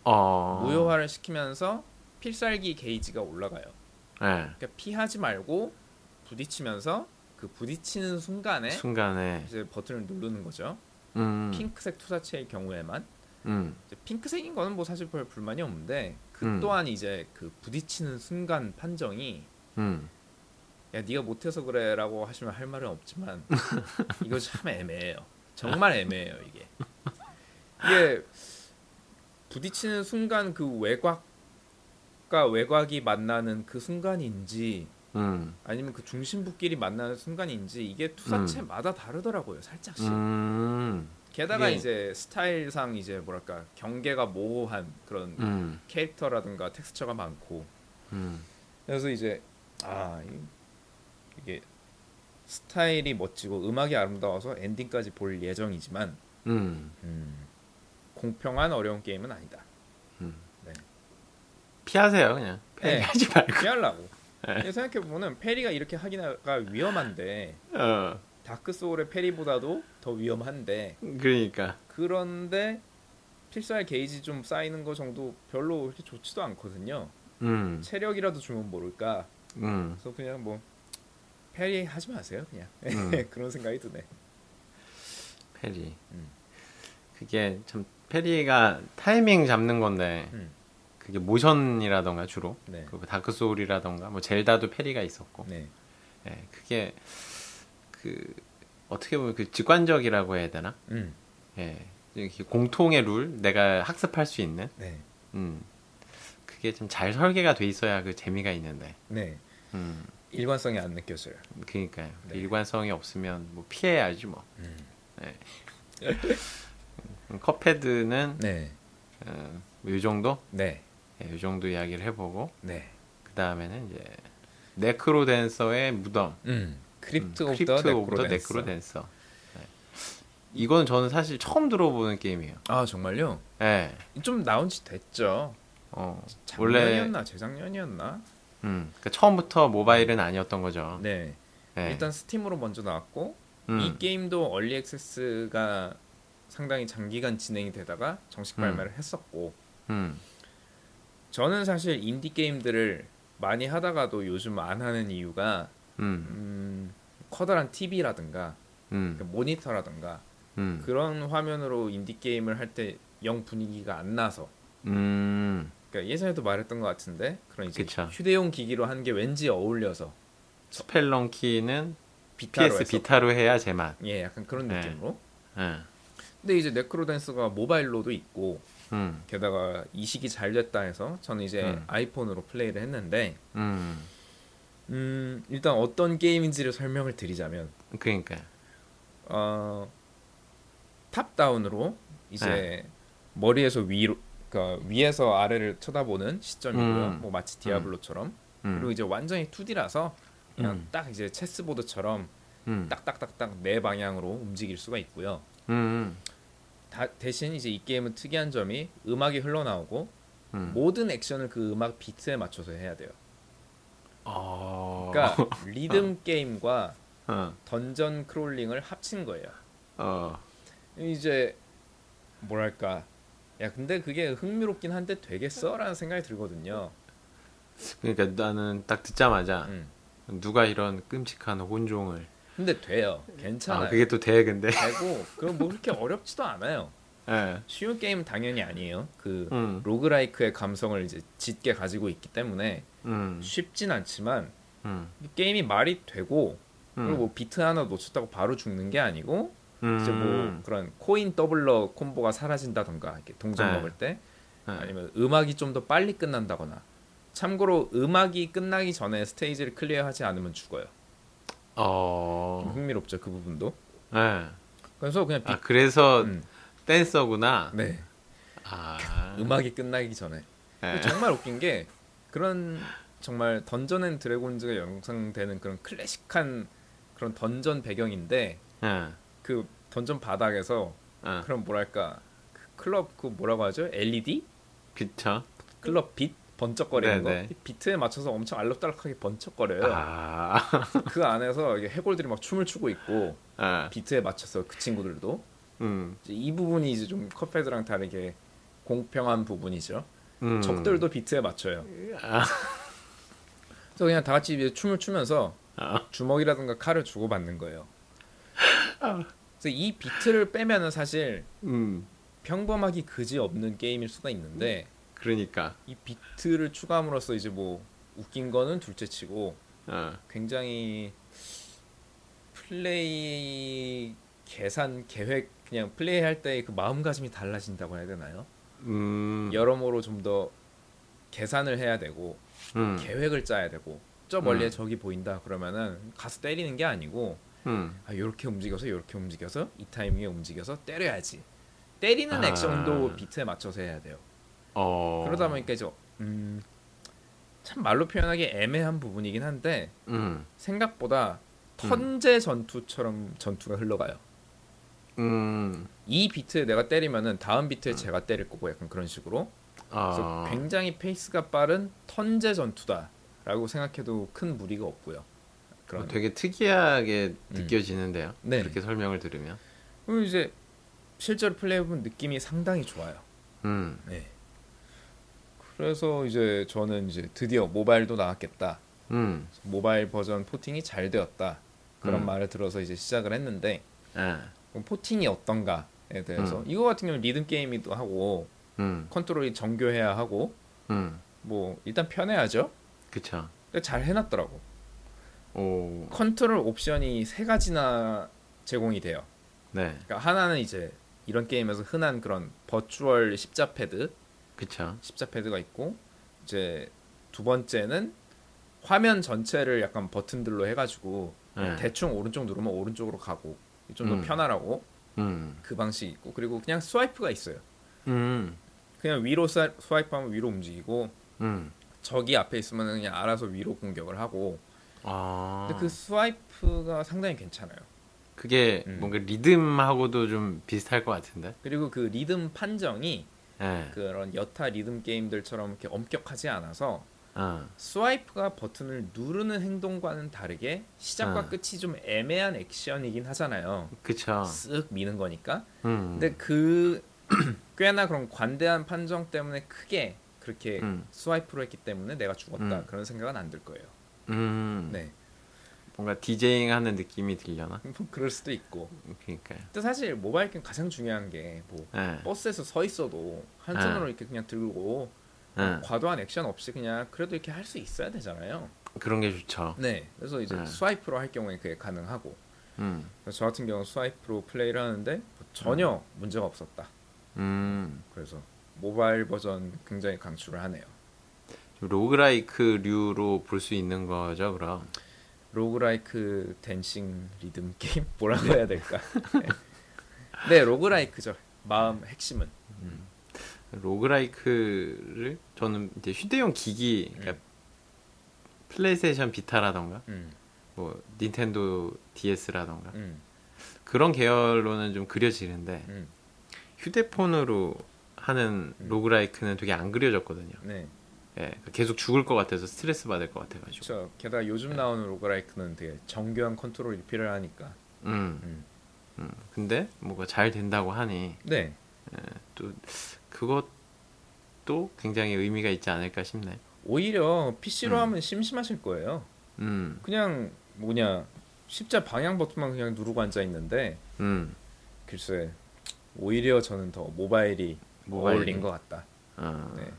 어. 무효화를 시키면서 필살기 게이지가 올라가요. 예. 그러니까 피하지 말고 부딪히면서 그 부딪히는 순간에 순간에 이제 버튼을 누르는 거죠. 음. 핑크색 투사체의 경우에만 음. 핑크색인 거는 뭐 사실 별 불만이 없는데 그 음. 또한 이제 그 부딪히는 순간 판정이 음. 야 네가 못해서 그래라고 하시면 할 말은 없지만 이거 참 애매해요. 정말 애매해요 이게. 이게 부딪히는 순간 그 외곽과 외곽이 만나는 그 순간인지 음. 아니면 그 중심부끼리 만나는 순간인지 이게 투사체마다 다르더라고요 살짝씩. 음. 게다가 이게- 이제 스타일상 이제 뭐랄까 경계가 모호한 그런 음. 캐릭터라든가 텍스처가 많고 음. 그래서 이제 아 이- 이게 스타일이 멋지고 음악이 아름다워서 엔딩까지 볼 예정이지만 음. 음, 공평한 어려운 게임은 아니다. 피하세요 그냥. 네. 하지 말고. 피하려고. 네. 생각해 보면은 parry가 이렇게 하기가 위험한데 어. 다크 소울의 parry보다도 더 위험한데 그러니까. 그런데 필살 게이지 좀 쌓이는 거 정도 별로 그렇게 좋지도 않거든요. 음. 체력이라도 주면 모를까. 음. 그래서 그냥 뭐 parry 하지 마세요 그냥 음. 그런 생각이 드네. parry. 음. 그게 참 parry가 타이밍 잡는 건데 음. 그게 모션이라던가 주로 네. 그 다크 소울이라던가 뭐 젤다도 페리가 있었고 네. 예, 그게 그 어떻게 보면 그 직관적이라고 해야 되나? 음. 예. 공통의 룰 내가 학습할 수 있는 네. 음. 그게 좀 잘 설계가 돼 있어야 그 재미가 있는데. 네. 음. 일관성이 안 느껴져요. 그러니까요. 네. 일관성이 없으면 뭐 피해야지 뭐. 음. 음, 컵헤드는 네. 어, 이 정도? 네. 예, 이 정도 이야기를 해보고 네. 그 다음에는 이제 네크로 댄서의 무덤. 음. 크립트 오브 더 네크로. 댄서. 네. 이건 저는 사실 처음 들어보는 게임이에요. 아 정말요? 예. 좀 나온 지 됐죠. 어, 원래 작년이었나 재작년이었나? 음, 그러니까 처음부터 모바일은 아니었던 거죠. 네. 예. 일단 스팀으로 먼저 나왔고 음, 이 게임도 얼리 액세스가 상당히 장기간 진행이 되다가 정식 음. 발매를 했었고 음, 저는 사실 인디 게임들을 많이 하다가도 요즘 안 하는 이유가 음, 음, 커다란 TV라든가 음, 모니터라든가 음, 그런 화면으로 인디 게임을 할 때 영 분위기가 안 나서 음, 그러니까 예전에도 말했던 것 같은데 그런 이제 그쵸. 휴대용 기기로 한 게 왠지 어울려서 스펠런키는 비타로 PS 했었고. 비타로 해야 제맛. 예 약간 그런 네. 느낌으로 예. 근데 이제 네크로댄스가 모바일로도 있고 음, 게다가 이식이 잘 됐다 해서 저는 이제 음. 아이폰으로 플레이를 했는데 음, 음, 일단 어떤 게임인지를 설명을 드리자면 그러니까. 어, 탑다운으로 이제 네. 머리에서 위로 그러니까 위에서 아래를 쳐다보는 시점이고요. 음. 뭐 마치 디아블로처럼 음, 그리고 이제 완전히 2D라서 그냥 음. 딱 이제 체스보드처럼 음, 딱딱딱딱 네 방향으로 움직일 수가 있고요. 음, 다, 대신 이제 이 게임은 특이한 점이 음악이 흘러나오고 음. 모든 액션을 그 음악 비트에 맞춰서 해야 돼요. 어, 그러니까 리듬 게임과 어, dungeon crawling을 합친 거예요. 어, 이제 뭐랄까 야 근데 그게 흥미롭긴 한데 되겠어라는 생각이 들거든요. 그러니까 나는 딱 듣자마자 음. 누가 이런 끔찍한 혼종을 근데 돼요. 괜찮아요. 아 그게 또 돼 근데 되고 그럼 뭐 그렇게 어렵지도 않아요. 예. 쉬운 게임 은 당연히 아니에요. 그 음, roguelike의 감성을 이제 짙게 가지고 있기 때문에 음, 쉽진 않지만 음, 게임이 말이 되고 음, 그리고 뭐 비트 하나 놓쳤다고 바로 죽는 게 아니고 음, 이제 뭐 그런 코인 doubler 콤보가 사라진다던가 이렇게 동전 네. 먹을 때 네. 아니면 음악이 좀 더 빨리 끝난다거나 참고로 음악이 끝나기 전에 스테이지를 클리어하지 않으면 죽어요. 좀 어, 흥미롭죠 그 부분도. 예. 그래서 그냥 비... 아 그래서 음, 댄서구나. 네 아, 음악이 끝나기 전에 예. 정말 웃긴 게 그런 정말 던전 앤 드래곤즈가 연상되는 그런 클래식한 그런 던전 배경인데 예. 그 던전 바닥에서 예. 그런 뭐랄까 그 클럽 그 뭐라고 하죠 LED 그쵸. 클럽 빛 번쩍거리는 네네. 거 비트에 맞춰서 엄청 알록달록하게 번쩍거려요. 아, 그 안에서 해골들이 막 춤을 추고 있고 예. 비트에 맞춰서 그 친구들도 음, 이 부분이 이제 좀 컵헤드랑 다르게 공평한 부분이죠. 음. 적들도 비트에 맞춰요. 아, 그래서 그냥 다 같이 춤을 추면서 아, 주먹이라든가 칼을 주고 받는 거예요. 그래서 이 비트를 빼면은 사실 음, 평범하기 그지 없는 게임일 수가 있는데 그러니까. 이 비트를 추가함으로써 이제 뭐 웃긴 거는 둘째치고 어, 굉장히 플레이 계산 계획 그냥 플레이할 때그 마음가짐이 달라진다고 해야 되나요? 음, 여러모로 좀 더 계산을 해야 되고 음, 계획을 짜야 되고 저 멀리에 음. 적이 보인다 그러면은 가서 때리는 게 아니고 음, 아 요렇게 움직여서 요렇게 움직여서 이 타이밍에 움직여서 때려야지 때리는 아. 액션도 비트에 맞춰서 해야 돼요 어, 그러다 보니까 이제 음 참 말로 표현하기 애매한 부분이긴 한데 음. 생각보다 turn제 전투처럼 전투가 흘러가요. 음. 이 비트에 내가 때리면은 다음 비트에 제가 때릴 거고 약간 그런 식으로. 그래서 아. 굉장히 페이스가 빠른 turn제 전투다라고 생각해도 큰 무리가 없고요. 그런. 어, 되게 특이하게 음. 느껴지는데요. 네. 그렇게 설명을 들으면. 그리고 이제 실제로 플레이해보면 느낌이 상당히 좋아요. 음. 네. 그래서 이제 저는 이제 드디어 모바일도 나왔겠다. 음. 모바일 버전 porting이 잘 되었다. 그런 음. 말을 들어서 이제 시작을 했는데 아. porting이 어떤가에 대해서 음. 이거 같은 경우는 리듬 게임이기도 하고 음. 컨트롤이 정교해야 하고 음. 뭐 일단 편해야죠. 그쵸. 잘 해놨더라고. 오. 컨트롤 옵션이 세 가지나 제공이 돼요. 네. 그러니까 하나는 이제 이런 게임에서 흔한 그런 virtual 십자 패드, 그쵸. 십자 패드가 있고 이제 두 번째는 화면 전체를 약간 버튼들로 해가지고 네. 대충 오른쪽 누르면 오른쪽으로 가고 좀더 음. 편하라고 음. 그 방식이 있고 그리고 그냥 swipe가 있어요. 음. 그냥 위로 스- swipe하면 위로 움직이고 음. 적이 앞에 있으면 그냥 알아서 위로 공격을 하고 아. 근데 그 swipe가 상당히 괜찮아요. 그게 음. 뭔가 리듬하고도 좀 비슷할 것 같은데. 그리고 그 리듬 판정이 예. 그런 여타 리듬 게임들처럼 이렇게 엄격하지 않아서 어. swipe가 버튼을 누르는 행동과는 다르게 시작과 아. 끝이 좀 애매한 액션이긴 하잖아요. 그쵸. 쓱 미는 거니까. 음. 근데 그 꽤나 그런 관대한 판정 때문에 크게 그렇게 음. swipe로 했기 때문에 내가 죽었다 음. 그런 생각은 안 들 거예요. 음. 네, 뭔가 디제잉 하는 느낌이 들려나? 뭐 그럴 수도 있고. 그러니까요. 근데 사실 모바일 게임 가장 중요한 게 뭐 예. 버스에서 서 있어도 한 아. 손으로 이렇게 그냥 들고 예. 과도한 액션 없이 그냥 그래도 이렇게 할 수 있어야 되잖아요. 그런 게 좋죠. 네, 그래서 이제 아. swipe로 할 경우에 그게 가능하고 음. 저 같은 경우는 swipe로 플레이를 하는데 뭐 전혀 문제가 없었다. 음. 그래서 모바일 버전 굉장히 강추를 하네요. roguelike류로 볼 수 있는 거죠, 그럼. roguelike dancing 리듬 게임 뭐라고 해야 될까? 네. 네, roguelike죠. 마음 핵심은. roguelike를 저는 이제 휴대용 기기, 그러니까 플레이스테이션 비타라던가, 음, 뭐 닌텐도 DS라던가 음, 그런 계열로는 좀 그려지는데 음. 휴대폰으로 하는 음. roguelike는 되게 안 그려졌거든요. 네, 예, 그러니까 계속 죽을 것 같아서 스트레스 받을 것 같아가지고. 그렇죠. 게다가 요즘 나오는 로그라이크는 되게 정교한 컨트롤이 필요하니까. 음, 음. 음. 근데 뭐가 잘 된다고 하니 네, 또 그것도 굉장히 의미가 있지 않을까 싶네. 오히려 PC로 음. 하면 심심하실 거예요. 음, 그냥 뭐냐 십자 방향 버튼만 그냥 누르고 앉아 있는데 음, 글쎄 오히려 저는 더 모바일이 모바일이. 어울린 것 같다. 어, 네.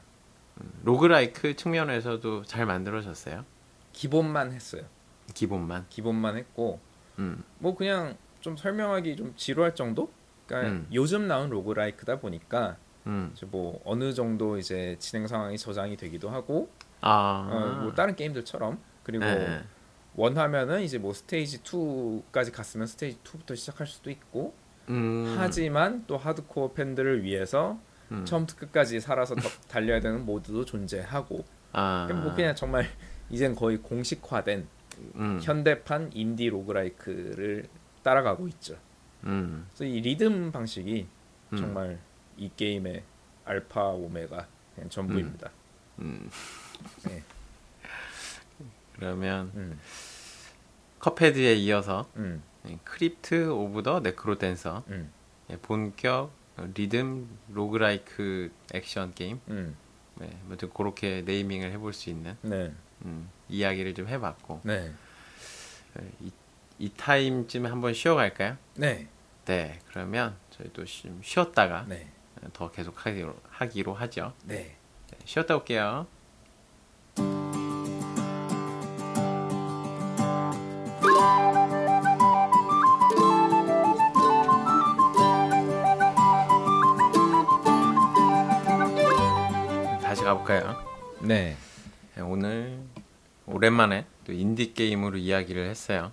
roguelike 측면에서도 잘 만들어졌어요. 기본만 했어요. 기본만. 기본만 했고 음, 뭐 그냥 좀 설명하기 좀 지루할 정도? 그러니까 음. 요즘 나온 roguelike다 보니까 음. 이제 뭐 어느 정도 이제 진행 상황이 저장이 되기도 하고 아, 어, 뭐 다른 게임들처럼 그리고 네. 원하면은 이제 뭐 스테이지 2까지 갔으면 스테이지 2부터 시작할 수도 있고 음, 하지만 또 하드코어 팬들을 위해서 음. 처음부터 끝까지 살아서 더 달려야 되는 모드도 존재하고 아, 그냥 뭐 그냥 정말 이젠 거의 공식화된 음, 현대판 인디 로그라이크를 따라가고 있죠. 음, 그래서 이 리듬 방식이 음. 정말 이 게임의 알파 오메가. 그냥 전부입니다. 음. 네. 그러면 음, 컵헤드에 이어서 음, 크립트 오브 더 네크로 댄서. 음, 예, 본격 리듬 roguelike 액션 게임. 음. 네, 아무튼 그렇게 네이밍을 해볼 수 있는 네, 음, 이야기를 좀 해봤고. 네, 예, 이, 이 타임쯤에 한번 쉬어갈까요? 네, 네 그러면 저희도 좀 쉬었다가 네, 더 계속 하기로, 하기로 하죠 네. 네, 쉬었다 올게요 다시 가볼까요? 네. 네, 오늘 오랜만에 또 인디 게임으로 이야기를 했어요.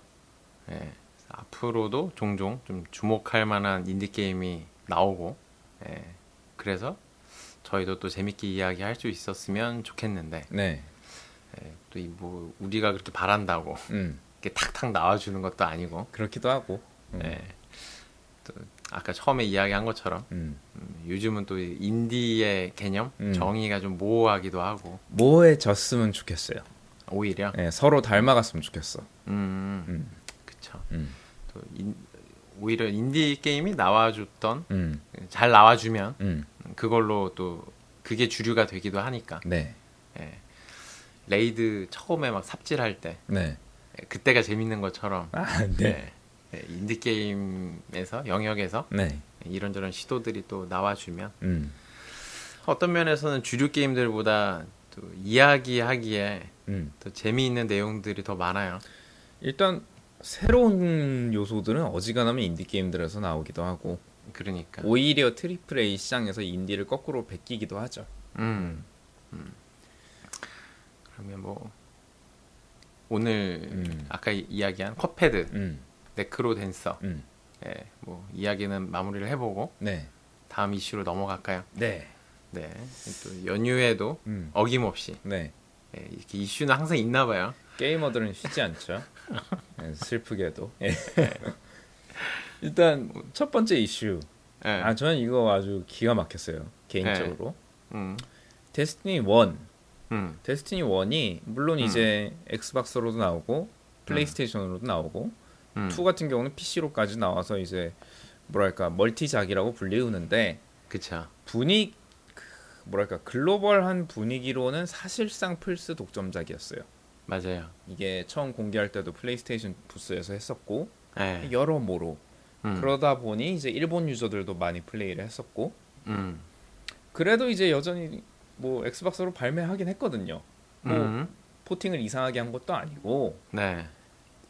예, 앞으로도 종종 좀 주목할 만한 인디 게임이 나오고, 예, 그래서 저희도 또 재밌게 이야기할 수 있었으면 좋겠는데, 네. 또이뭐 우리가 그렇게 바란다고 음, 이렇게 탁탁 나와주는 것도 아니고 그렇기도 하고. 음, 예. 또 아까 처음에 이야기한 것처럼 음. 음, 요즘은 또이 인디의 개념 음. 정의가 좀 모호하기도 하고 모호해졌으면 좋겠어요. 오히려 예, 서로 닮아갔으면 좋겠어. 음, 음, 그쵸 음, 또 인, 오히려 인디 게임이 나와줬던 음, 잘 나와주면 음. 그걸로 또 그게 주류가 되기도 하니까 네, 예. raid 처음에 막 삽질할 때 네. 예, 그때가 재밌는 것처럼 아, 네, 예, 예, 인디 게임에서 영역에서 네. 이런저런 시도들이 또 나와주면 음, 어떤 면에서는 주류 게임들보다 또 이야기하기에 음. 더 재미있는 내용들이 더 많아요. 일단 새로운 요소들은 어지간하면 인디 게임들에서 나오기도 하고 그러니까 오히려 triple A 시장에서 인디를 거꾸로 베끼기도 하죠. 음, 음. 그러면 뭐 오늘 음. 아까 이- 이야기한 컵헤드, 음, 네크로 댄서, 음. 예, 뭐 이야기는 마무리를 해보고 네, 다음 이슈로 넘어갈까요? 네, 네, 또 연휴에도 음, 어김없이 네. 예, 이렇게 이슈는 항상 있나 봐요. 게이머들은 쉬지 않죠. 네, 슬프게도. 예. 일단 첫 번째 이슈. 예, 아 저는 이거 아주 기가 막혔어요. 개인적으로. 음, 데스티니 1. 음, 데스티니 1이 물론 이제 엑스박스로도 나오고 플레이스테이션으로도 나오고 음, 2 같은 경우는 PC로까지 나와서 이제 뭐랄까 멀티작이라고 불리우는데 그쵸. 분위 그 뭐랄까 글로벌한 분위기로는 사실상 플스 독점작이었어요. 맞아요. 이게 처음 공개할 때도 플레이스테이션 부스에서 했었고 예, 여러모로. 음, 그러다 보니 이제 일본 유저들도 많이 플레이를 했었고 음, 그래도 이제 여전히 뭐 엑스박스로 발매하긴 했거든요. 뭐 음, porting을 이상하게 한 것도 아니고. 네,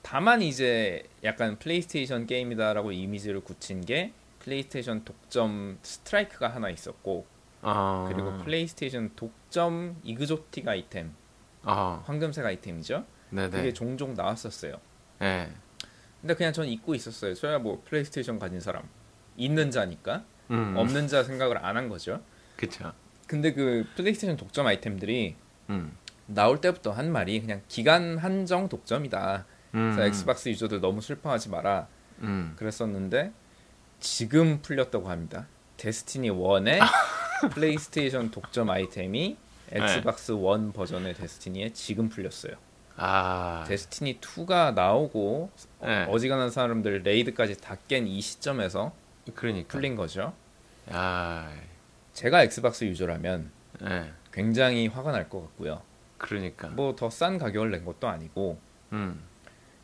다만 이제 약간 플레이스테이션 게임이다라고 이미지를 굳힌 게 플레이스테이션 독점 스트라이크가 하나 있었고 어, 그리고 플레이스테이션 독점 exotic 아이템 어, 황금색 아이템이죠. 네네, 그게 종종 나왔었어요. 예, 근데 그냥 전 잊고 있었어요. 저야 뭐 플레이스테이션 가진 사람 있는 자니까 음, 없는 자 생각을 안 한 거죠. 그쵸. 근데 그 플레이스테이션 독점 아이템들이 음, 나올 때부터 한 말이 그냥 기간 한정 독점이다. 음, 그래서 엑스박스 유저들 너무 슬퍼하지 마라. 음, 그랬었는데 지금 풀렸다고 합니다. 데스티니 1의 플레이스테이션 독점 아이템이 엑스박스 1 버전의 데스티니에 지금 풀렸어요. 아, 데스티니 2가 나오고 예, 어지간한 사람들 raid까지 다 깬 이 시점에서 그러니까, 풀린 거죠. 아, 제가 엑스박스 유저라면 예, 굉장히 화가 날 것 같고요. 그러니까, 뭐 더 싼 가격을 낸 것도 아니고 음,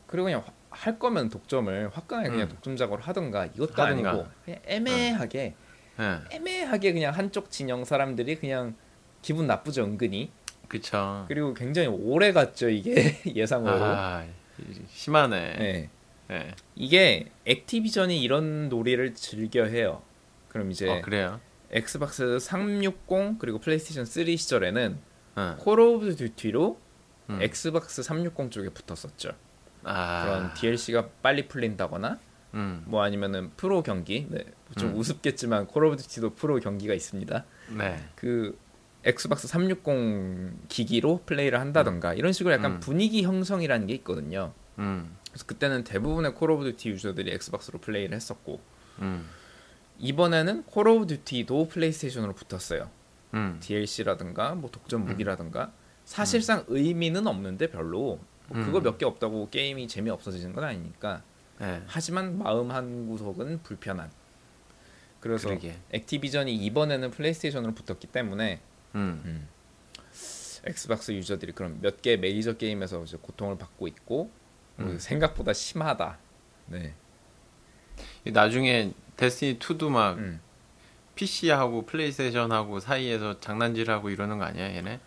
그리고 그냥 화- 할 거면 독점을 화끈하게 그냥 음. 독점작으로 하든가 이것도 하든가. 아니고 그냥 애매하게 예, 애매하게 그냥 한쪽 진영 사람들이 그냥 기분 나쁘죠 은근히 그쵸. 그리고 굉장히 오래 갔죠 이게 예상외로 아, 심하네. 네. 예, 이게 액티비전이 이런 놀이를 즐겨 해요 그럼 이제 어, 그래요. 엑스박스 360 그리고 플레이스테이션 3 시절에는 예, 콜 오브 듀티로 음. 엑스박스 360 쪽에 붙었었죠 아, 그런 DLC가 빨리 풀린다거나 음, 뭐 아니면은 프로 경기 네, 좀 음. 우습겠지만 콜 오브 듀티도 프로 경기가 있습니다 네, 그 엑스박스 360 기기로 플레이를 한다던가 이런 식으로 약간 음. 분위기 형성이라는 게 있거든요. 음, 그래서 그때는 대부분의 콜 오브 듀티 유저들이 엑스박스로 플레이를 했었고 음, 이번에는 콜 오브 듀티도 플레이스테이션으로 붙었어요. 음, DLC라든가 뭐 독점 무기라든가 사실상 의미는 없는데 별로 뭐 그거 음. 몇개 없다고 게임이 재미 없어지는 건 아니니까 예, 하지만 마음 한 구석은 불편한. 그래서 그러게. 액티비전이 이번에는 플레이스테이션으로 붙었기 때문에 음, 엑스박스 유저들이 그런 몇개 메이저 게임에서 이제 고통을 받고 있고 그리고 음. 생각보다 심하다. 네. 나중에 데스티니 2도 막 음. PC하고 플레이스테이션하고 사이에서 장난질하고 이러는 거 아니야, 얘네?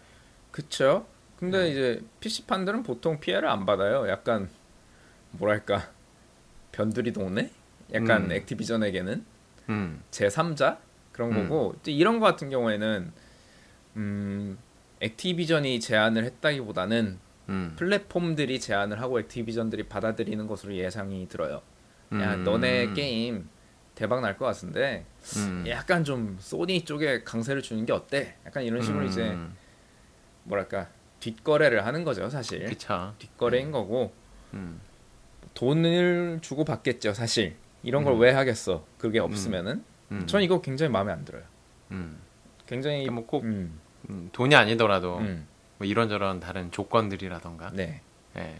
그쵸? 근데 네. 이제 PC판들은 보통 피해를 안 받아요. 약간 뭐랄까 변두리 동네? 약간 음. 액티비전에게는 음, 제3자 그런 음. 거고 또 이런 거 같은 경우에는 음 액티비전이 제안을 했다기보다는 음, 플랫폼들이 제안을 하고 액티비전들이 받아들이는 것으로 예상이 들어요. 야 음. 너네 게임 대박 날 것 같은데 음, 약간 좀 소니 쪽에 강세를 주는 게 어때? 약간 이런 식으로 음, 이제 뭐랄까 뒷거래를 하는 거죠, 사실. 그쵸. 뒷거래인 거고 음. 돈을 주고 받겠죠, 사실. 이런 걸 음. 왜 하겠어? 그게 없으면은. 음. 전 이거 굉장히 마음에 안 들어요. 음. 굉장히 그러니까 뭐꼭 음, 음, 돈이 아니더라도 음, 뭐 이런저런 다른 조건들이라던가 네. 예,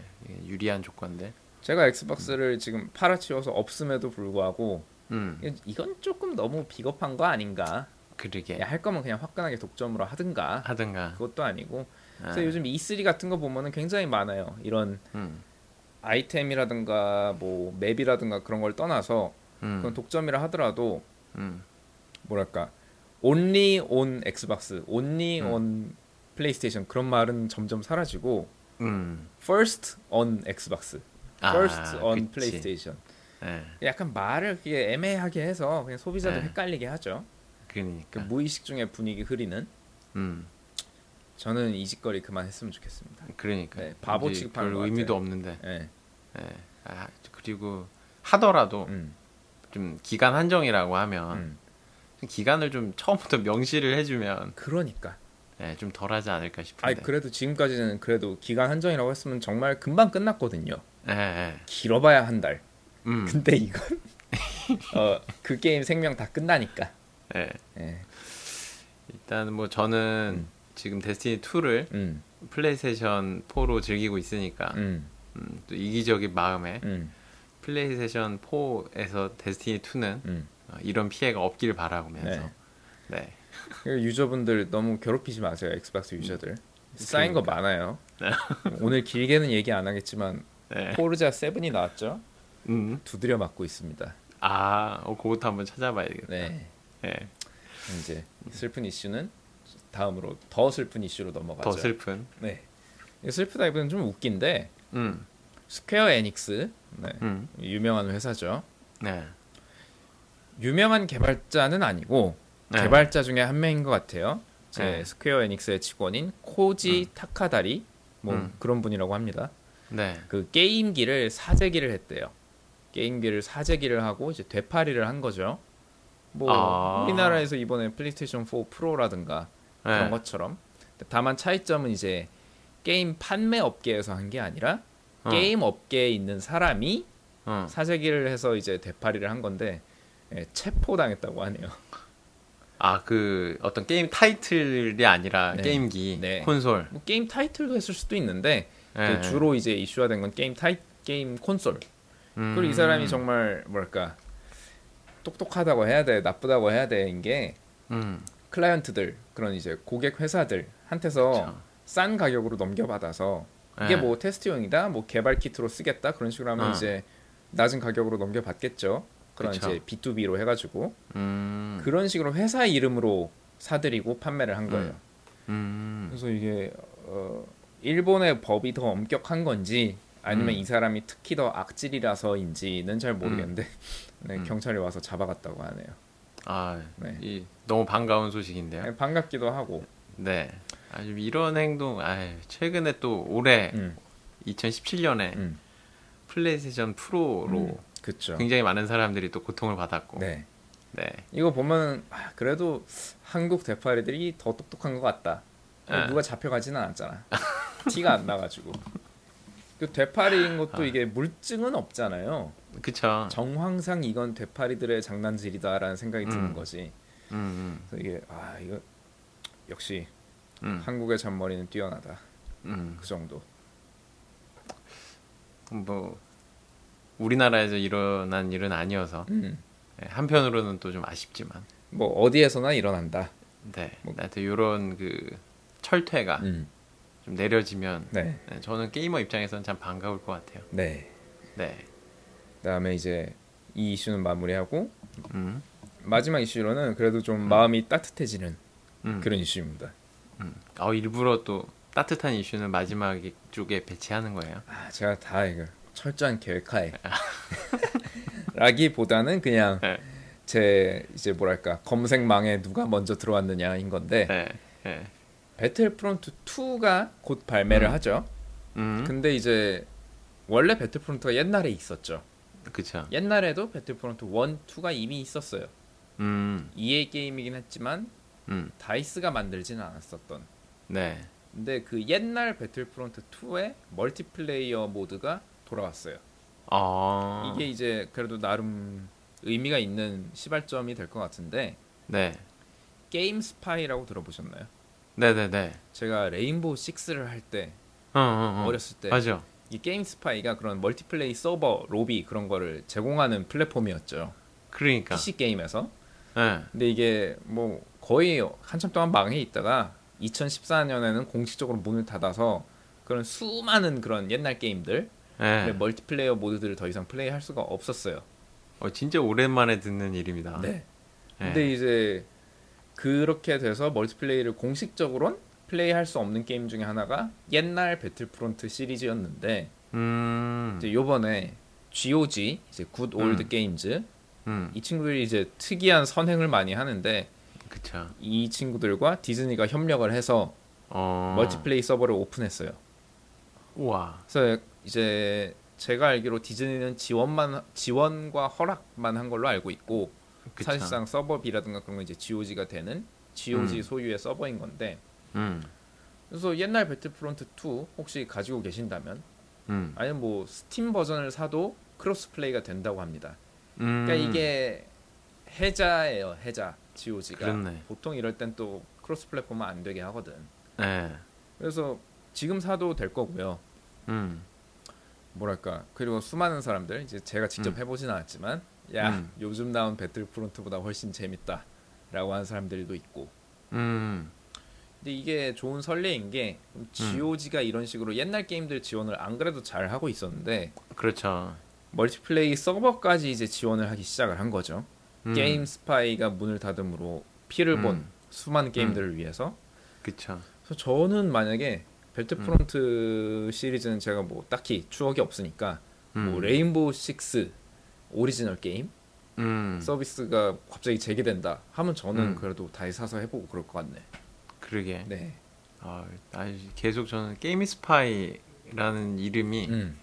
유리한 조건들. 제가 엑스박스를 지금 팔아치워서 없음에도 불구하고 음. 이- 이건 조금 너무 비겁한 거 아닌가? 그러게 야, 할 거면 그냥 화끈하게 독점으로 하든가. 하든가. 그것도 아니고. 아, 그래서 요즘 E3 같은 거 보면은 굉장히 많아요. 이런 음. 아이템이라든가 뭐 맵이라든가 그런 걸 떠나서 음. 그건 독점이라 하더라도 음. 뭐랄까 only on 엑스박스, only 음. on 플레이스테이션 그런 말은 점점 사라지고 음. first on 엑스박스, 아, first on 그치. 플레이스테이션. 예. 약간 말을 그게 애매하게 해서 그냥 소비자들 네. 헷갈리게 하죠. 그 그러니까. 무의식 중에 분위기 흐리는. 음. 저는 이 짓거리 그만했으면 좋겠습니다. 그러니까. 네, 바보 취급하는 별것 의미도. 없는데. 예. 예. 아, 그리고 하더라도 음, 좀 기간 한정이라고 하면 음. 좀 기간을 좀 처음부터 명시를 해주면 그러니까. 예, 좀 덜하지 않을까 싶은데. 아니 그래도 지금까지는 그래도 기간 한정이라고 했으면 정말 금방 끝났거든요. 예, 예. 길어봐야 한 달. 음. 근데 이건 어, 그 게임 생명 다 끝나니까. 예. 예. 일단 뭐 저는 음. 지금 데스티니 2를 음. 플레이스테이션 4로 즐기고 있으니까 음. 음, 또 이기적인 마음에 음. 플레이스테이션 4에서 데스티니 2는 음. 어, 이런 피해가 없길 바라면서 네. 그 유저분들 너무 괴롭히지 마세요. 엑스박스 유저들. 쌓인 거 많아요. 오늘 길게는 얘기 안 하겠지만 네. 포르자 7이 나왔죠. 음. 두드려 맞고 있습니다. 아, 어, 그것도 한번 찾아봐야겠다. 네. 예. 이제 슬픈 이슈는 다음으로 더 슬픈 이슈로 넘어가죠. 더 슬픈. 네. 이 슬프다기보다는 좀 웃긴데 음. 스퀘어 에닉스 네. 음. 유명한 회사죠. 네. 유명한 개발자는 아니고 네. 개발자 중에 한 명인 것 같아요. 제 네. 스퀘어 에닉스의 직원인 코지 타카다리 뭐 음. 그런 분이라고 합니다. 네. 그 게임기를 사재기를 했대요. 게임기를 사재기를 하고 이제 되팔이를 한 거죠. 뭐 아. 우리나라에서 이번에 플레이스테이션 4 프로라든가 그런 네. 것처럼 다만 차이점은 이제 게임 판매 업계에서 한 게 아니라 어. 게임 업계에 있는 사람이 어. 사재기를 해서 이제 되팔이를 한 건데 예, 체포당했다고 하네요. 아, 그 어떤 게임 타이틀이 아니라 네. 게임기, 네. 콘솔. 뭐 게임 타이틀도 했을 수도 있는데 네. 그 주로 이제 이슈화된 건 게임 타이 게임 콘솔. 음. 그리고 이 사람이 정말 뭐랄까 똑똑하다고 해야 돼, 나쁘다고 해야 돼인 게 음. 클라이언트들 그런 이제 고객 회사들한테서 그쵸. 싼 가격으로 넘겨받아서 이게 네. 뭐 테스트용이다, 뭐 개발 키트로 쓰겠다 그런 식으로 하면 어. 이제 낮은 가격으로 넘겨받겠죠. 그런 그쵸. 이제 B2B로 해가지고 음. 그런 식으로 회사 이름으로 사들이고 판매를 한 거예요. 음. 그래서 이게 어, 일본의 법이 더 엄격한 건지 아니면 음. 이 사람이 특히 더 악질이라서인지는 잘 모르겠는데 네, 음. 경찰이 와서 잡아갔다고 하네요. 아, 네. 이 너무 반가운 소식인데요. 네, 반갑기도 하고. 네. 아주 이런 행동, 아, 최근에 또 올해 음, 2017년에 음, 플레이스테이션 프로로 음, 그쵸. 굉장히 많은 사람들이 또 고통을 받았고, 네, 네. 이거 보면 아, 그래도 한국 대파리들이 더 똑똑한 것 같다. 어, 네. 누가 잡혀가지는 않았잖아. 티가 안 나가지고. 그 되파리인 것도 아. 이게 물증은 없잖아요. 그쵸. 정황상 이건 되파리들의 장난질이다라는 생각이 드는 음. 거지. 음, 그래서 이게 아 이거 역시 음, 음, 한국의 잔머리는 뛰어나다. 음. 그 정도. 뭐 우리나라에서 일어난 일은 아니어서 음. 네, 한편으로는 또 좀 아쉽지만, 뭐 어디에서나 일어난다. 네, 뭐- 하여튼 이런 그 철퇴가 음. 좀 내려지면, 네. 네, 저는 게이머 입장에서는 참 반가울 것 같아요. 네. 네, 그다음에 이제 이 이슈는 마무리하고 음, 마지막 이슈로는 그래도 좀 마음이 따뜻해지는 음. 그런 이슈입니다. 음. 어, 일부러 또 따뜻한 이슈는 마지막 쪽에 배치하는 거예요. 아, 제가 다 이거 철저한 계획하에 라기보다는 그냥 네. 제 이제 뭐랄까 검색망에 누가 먼저 들어왔느냐인 건데 네, 네. 배틀프론트 2가 곧 발매를 음. 하죠. 음, 근데 이제 원래 배틀프론트가 옛날에 있었죠. 그쵸. 옛날에도 배틀프론트 1, 2가 이미 있었어요. 음, EA 게임이긴 했지만 음, 다이스가 만들지는 않았었던. 네, 근데 그 옛날 배틀프론트 2의 multiplayer mode가 돌아왔어요. 아. 이게 이제 그래도 나름 의미가 있는 시발점이 될 것 같은데 네. GameSpy라고 들어보셨나요? 네네네. 제가 레인보우 6를 할 때 어, 어, 어. 어렸을 때 맞아. 이 GameSpy가 그런 multiplay 서버, 로비 그런 거를 제공하는 플랫폼이었죠. 그러니까. PC 게임에서. 네. 근데 이게 뭐 거의 한참 동안 망해 있다가 2014년에는 공식적으로 문을 닫아서 그런 수많은 그런 옛날 게임들 네. 멀티플레이어 모드들을 더 이상 플레이할 수가 없었어요. 어, 진짜 오랜만에 듣는 일입니다. 네. 네. 근데 이제 그렇게 돼서 멀티플레이를 공식적으로는 플레이할 수 없는 게임 중에 하나가 옛날 배틀프론트 시리즈였는데 음. 이제 요번에 GOG 이제 Good Old 음. Games 음. 이 친구들이 이제 특이한 선행을 많이 하는데 그쵸. 이 친구들과 디즈니가 협력을 해서 어. multiplay 서버를 오픈했어요. 우와. 그래서 이제 제가 알기로 디즈니는 지원만 지원과 허락만 한 걸로 알고 있고 그쵸. 사실상 서버비라든가 그런 건 이제 GOG가 되는 GOG 음. 소유의 서버인 건데 음. 그래서 옛날 배틀프론트 2 혹시 가지고 계신다면 음. 아니면 뭐 스팀 버전을 사도 cross play가 된다고 합니다. 음. 그러니까 이게 해자예요, 해자 GOG가 그렇네. 보통 이럴 땐 또 cross platform은 안 되게 하거든. 네. 그래서 지금 사도 될 거고요. 음. 뭐랄까 그리고 수많은 사람들 이제 제가 직접 음. 해보진 않았지만 야 음. 요즘 나온 배틀프론트보다 훨씬 재밌다라고 하는 사람들도 있고 음. 근데 이게 좋은 선례인 게 GOG가 이런 식으로 옛날 게임들 지원을 안 그래도 잘 하고 있었는데 그렇죠. multiplay 서버까지 이제 지원을 하기 시작을 한 거죠. 음. GameSpy가 문을 닫음으로 피를 본 음. 수많은 게임들을 위해서. 그쵸. 그래서 저는 만약에 배틀프론트 시리즈는 제가 뭐 딱히 추억이 없으니까 음. 뭐 레인보우 6 오리지널 게임 음. 서비스가 갑자기 재개된다 하면 저는 음. 그래도 다시 사서 해보고 그럴 것 같네. 그러게. 네. 아, 계속 저는 GameSpy라는 이름이 음.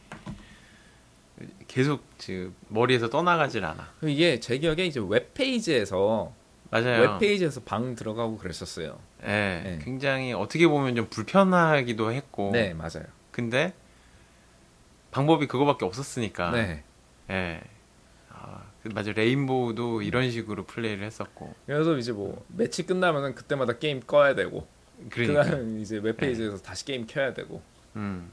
계속 지금 머리에서 떠나가질 않아. 이게 제 기억에 이제 웹페이지에서 맞아요. 웹페이지에서 방 들어가고 그랬었어요. 예, 네. 굉장히 어떻게 보면 좀 불편하기도 했고. 네, 맞아요. 근데 방법이 그거밖에 없었으니까. 네. 예. 아, 그 맞아. 레인보우도 이런 식으로 플레이를 했었고. 그래서 이제 뭐 매치 끝나면은 그때마다 게임 꺼야 되고 그러니까. 그다음 이제 웹페이지에서 다시 게임 켜야 되고. 음.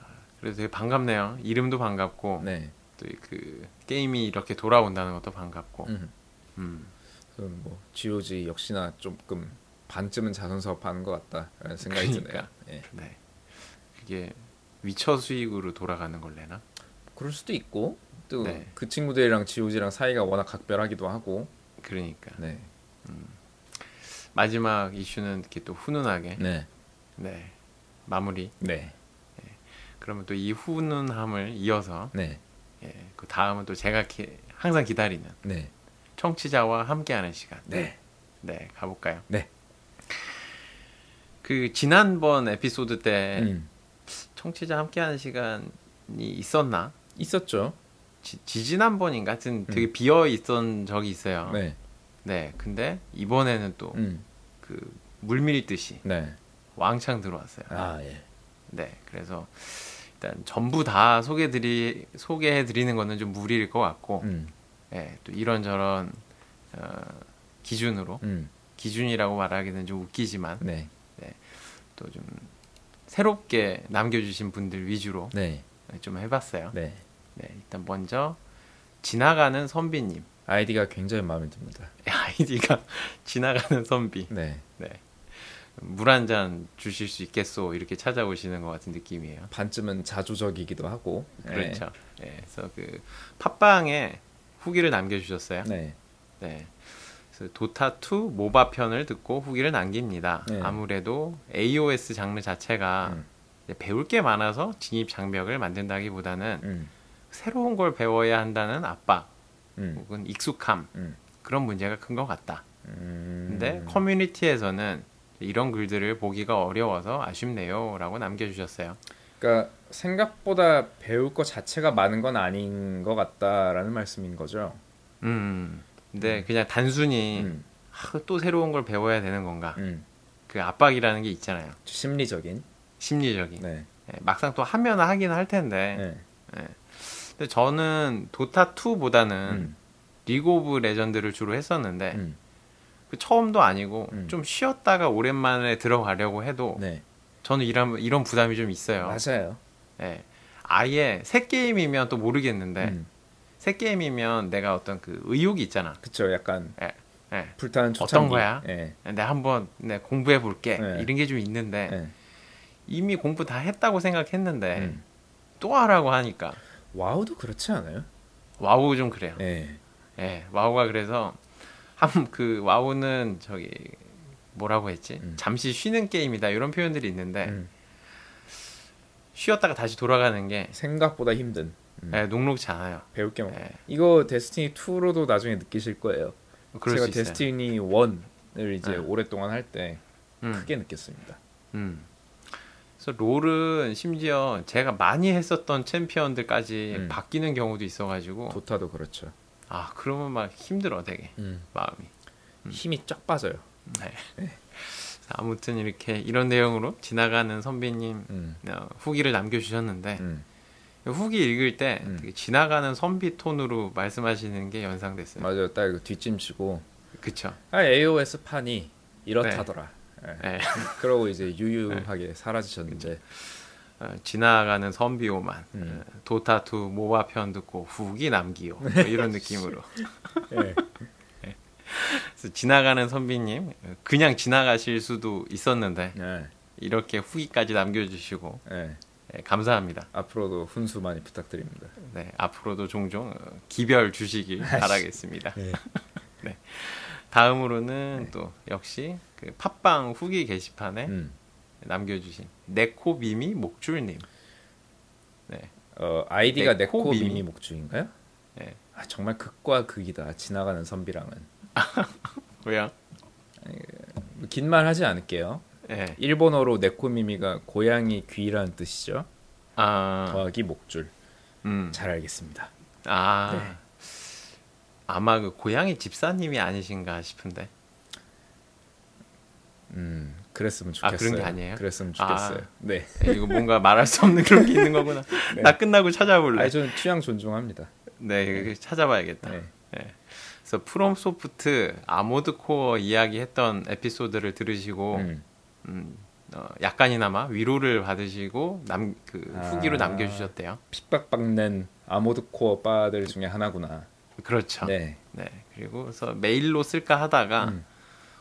아, 그래서 되게 반갑네요. 이름도 반갑고 네. 또그 게임이 이렇게 돌아온다는 것도 반갑고. 음. 음. 그래서 뭐 GOG 역시나 조금 반쯤은 자선 사업하는 것 같다라는 생각이 그러니까. 드네요. 예. 네. 그게 위쳐 수익으로 돌아가는 걸래나? 그럴 수도 있고 또그 네. 친구들이랑 GOG랑 사이가 워낙 각별하기도 하고. 그러니까 네. 마지막 이슈는 이렇게 또 훈훈하게 네. 네 마무리. 네. 그러면 또 이 훈훈함을 이어서 네. 예, 그 다음은 또 제가 기- 항상 기다리는 네. 청취자와 함께하는 시간. 네. 네 가볼까요? 네. 그 지난번 에피소드 때 음. 청취자 함께하는 시간이 있었나? 있었죠. 지, 지난번인가 하여튼 되게 음. 비어 있던 적이 있어요. 네. 네, 근데 이번에는 또그 음. 물밀듯이 네. 왕창 들어왔어요. 아, 예. 네, 그래서 일단 전부 다 소개 드리 소개해 드리는 거는 좀 무리일 것 같고, 음. 예, 또 이런저런 어, 기준으로 음. 기준이라고 말하기는 좀 웃기지만 네. 또 좀 새롭게 남겨주신 분들 위주로 네. 좀 해봤어요. 네. 네, 일단 먼저 지나가는 선비님 아이디가 굉장히 마음에 듭니다. 아이디가 지나가는 선비. 네. 네. 물 한 잔 주실 수 있겠소 이렇게 찾아오시는 것 같은 느낌이에요. 반쯤은 자조적이기도 하고. 그렇죠. 네. 그래서 그 팟빵에 후기를 남겨주셨어요. 네. 네. 그래서 도타 2 모바 편을 듣고 후기를 남깁니다. 네. 아무래도 AOS 장르 자체가 음. 배울 게 많아서 진입 장벽을 만든다기보다는 음. 새로운 걸 배워야 한다는 압박 음. 혹은 익숙함 음. 그런 문제가 큰 것 같다. 음. 근데 커뮤니티에서는 이런 글들을 보기가 어려워서 아쉽네요 라고 남겨주셨어요. 그러니까 생각보다 배울 것 자체가 많은 건 아닌 것 같다라는 말씀인 거죠. 음, 근데 그냥 단순히 음. 아, 또 새로운 걸 배워야 되는 건가? 음. 그 압박이라는 게 있잖아요. 심리적인. 심리적인. 네. 예, 막상 또 하면 하긴 할 텐데. 네. 근데 저는 도타 2보다는 음. 리그 오브 레전드를 주로 했었는데 음. 그 처음도 아니고 음. 좀 쉬었다가 오랜만에 들어가려고 해도 네. 저는 이런 이런 부담이 좀 있어요. 맞아요. 예. 아예 새 게임이면 또 모르겠는데 음. 새 게임이면 내가 어떤 그 의욕이 있잖아. 그쵸. 약간 예. 예. 불타는 어떤 초창기. 거야? 예. 내가 한번 내 공부해 볼게. 네. 이런 게 좀 있는데 예. 이미 공부 다 했다고 생각했는데 음. 또 하라고 하니까 와우도 그렇지 않아요? 와우 좀 그래요. 예. 예, 와우가 그래서 한 그 와우는 저기 뭐라고 했지? 음. 잠시 쉬는 게임이다 이런 표현들이 있는데 음. 쉬었다가 다시 돌아가는 게 생각보다 힘든. 음. 예, 녹록지 않아요. 배울 게 많. 예, 이거 데스티니 2로도 나중에 느끼실 거예요. 제가. 데스티니 1을 이제 네. 오랫동안 할때 음, 크게 느꼈습니다. 음. 그래서 롤은 심지어 제가 많이 했었던 챔피언들까지 음. 바뀌는 경우도 있어가지고 도타도 그렇죠. 아 그러면 막 힘들어 되게 마음이. 힘이 쫙 빠져요. 네. 아무튼 이렇게 이런 내용으로 지나가는 선비님 음. 어, 후기를 남겨주셨는데 음. 후기 읽을 때 음. 지나가는 선비 톤으로 말씀하시는 게 연상됐어요. 맞아요. 딱 이거 뒷짐치고 그쵸? 아 AOS 판이 이렇다더라. 예. 네. 그러고 이제 유유하게 사라지셨는데 어, 지나가는 선비오만 음. 어, 도타 2 모바 편 듣고 후기 남기요 뭐 이런 느낌으로 예. 그래서 지나가는 선비님 어, 그냥 지나가실 수도 있었는데 예. 이렇게 후기까지 남겨주시고 예. 예, 감사합니다. 앞으로도 훈수 많이 부탁드립니다. 네, 앞으로도 종종 어, 기별 주시길 바라겠습니다. 네. 네. 다음으로는 또 역시 그 팟빵 후기 게시판에 음. 남겨주신 네코비미 목줄님. 네, 어, 아이디가 네코 네코 미미. 미미 목주인가요? 네. 아, 정말 극과 극이다. 지나가는 선비랑은. 왜요? 긴 말 하지 않을게요. 네, 일본어로 네코미미가 고양이 귀라는 뜻이죠. 아, 더하기 목줄. 음, 잘 알겠습니다. 아, 네. 아마 그 고양이 집사님이 아니신가 싶은데. 음, 그랬으면 아, 좋겠어요. 그런 게 아니에요? 그랬으면 좋겠어요. 아. 네. 네, 이거 뭔가 말할 수 없는 그런 게 있는 거구나. 네. 나 끝나고 찾아볼래. 아니 저는 취향 존중합니다. 네, 이거 찾아봐야겠다. 네. 그래서 From Soft Armored Core 이야기했던 에피소드를 들으시고 음. 음, 어, 약간이나마 위로를 받으시고 남 그 후기로 아. 남겨주셨대요. 픽박박낸 아모드 코어 바들 중에 하나구나. 그렇죠. 네. 네. 그리고 그래서 메일로 쓸까 하다가 음.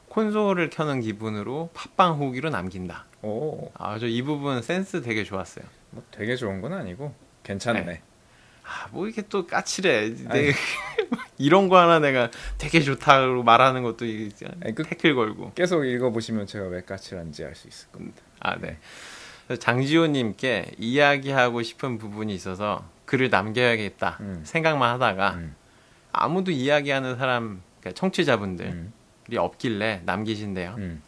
콘솔을 켜는 기분으로 팟빵 후기로 남긴다. 오, 아, 저 이 부분 센스 되게 좋았어요. 뭐 되게 좋은 건 아니고 괜찮네. 네. 아, 뭐 이렇게 또 까칠해. 내 이런 거 하나 내가 되게 좋다고 말하는 것도 이게 그- 태클 걸고. 계속 읽어보시면 제가 왜 까칠한지 알 수 있을 겁니다. 아, 네. 장지호님께 이야기하고 싶은 부분이 있어서 글을 남겨야겠다 음. 생각만 하다가 음. 아무도 이야기하는 사람, 그러니까 청취자분들이 음. 없길래 남기신대요. 음.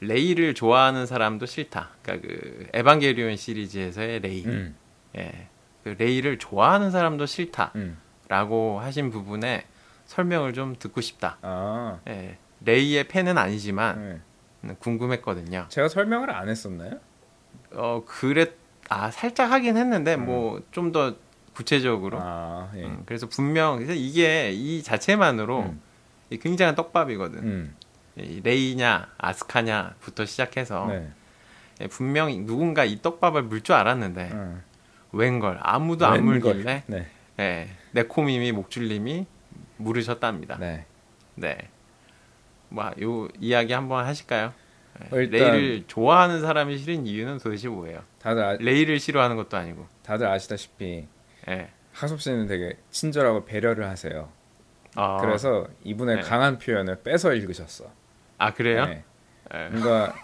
레이를 좋아하는 사람도 싫다. 그러니까 그 에반게리온 시리즈에서의 레이. 음. 예. 그 레이를 좋아하는 사람도 싫다라고 음. 하신 부분에 설명을 좀 듣고 싶다. 아, 예. 레이의 팬은 아니지만 네. 궁금했거든요. 제가 설명을 안 했었나요? 어 그랬 아 살짝 하긴 했는데 뭐좀 더 구체적으로 아, 예. 음, 그래서 분명 그래서 이게 이 자체만으로 음. 이 굉장한 떡밥이거든 음. 이 레이냐 아스카냐부터 시작해서 네. 예, 분명히 누군가 이 떡밥을 물 줄 알았는데 음. 웬걸 아무도 안. 물길래 네. 예, 네코님이 목줄님이 물으셨답니다 네. 네. 뭐요 이야기 한번 하실까요? 예, 어, 일단- 레이를 좋아하는 사람이 싫은 이유는 도대체 뭐예요? 다들 아, 레이를 싫어하는 것도 아니고. 다들 아시다시피 예. 하섭 씨는 되게 친절하고 배려를 하세요. 아, 그래서 이분의 네. 강한 표현을 빼서 읽으셨어. 아 그래요? 네. 예. 뭔가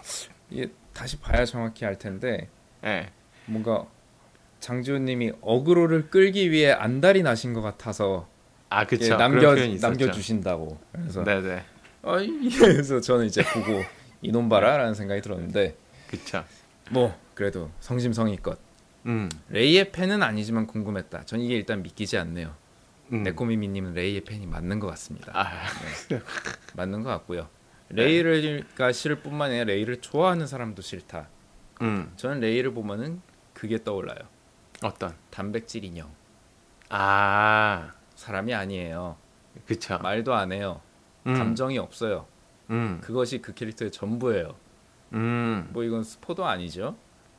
다시 봐야 정확히 알 텐데 예. 뭔가 장지호님이 어그로를 끌기 위해 안달이 나신 것 같아서 아 그쵸. 남겨 그런 표현이 있었죠. 남겨 주신다고. 그래서 네네. 어, 이- 그래서 저는 이제 보고 이놈 봐라라는 생각이 들었는데 그쵸. 뭐 그래도 성심성의껏 음. 레이의 팬은 아니지만 궁금했다. 전 이게 일단 믿기지 않네요. 음. 네코미미님은 레이의 팬이 맞는 것 같습니다. 아 맞는 것 같고요. 레이가 싫을 뿐만 아니라 레이를 좋아하는 사람도 싫다. 음. 저는 레이를 보면은 그게 떠올라요. 어떤? 단백질 인형. 아, 사람이 아니에요. 그쵸. 말도 안 해요. 음. 감정이 없어요. 음. 그것이 그 캐릭터의 전부예요. 음. 뭐 이건 스포도 아니죠.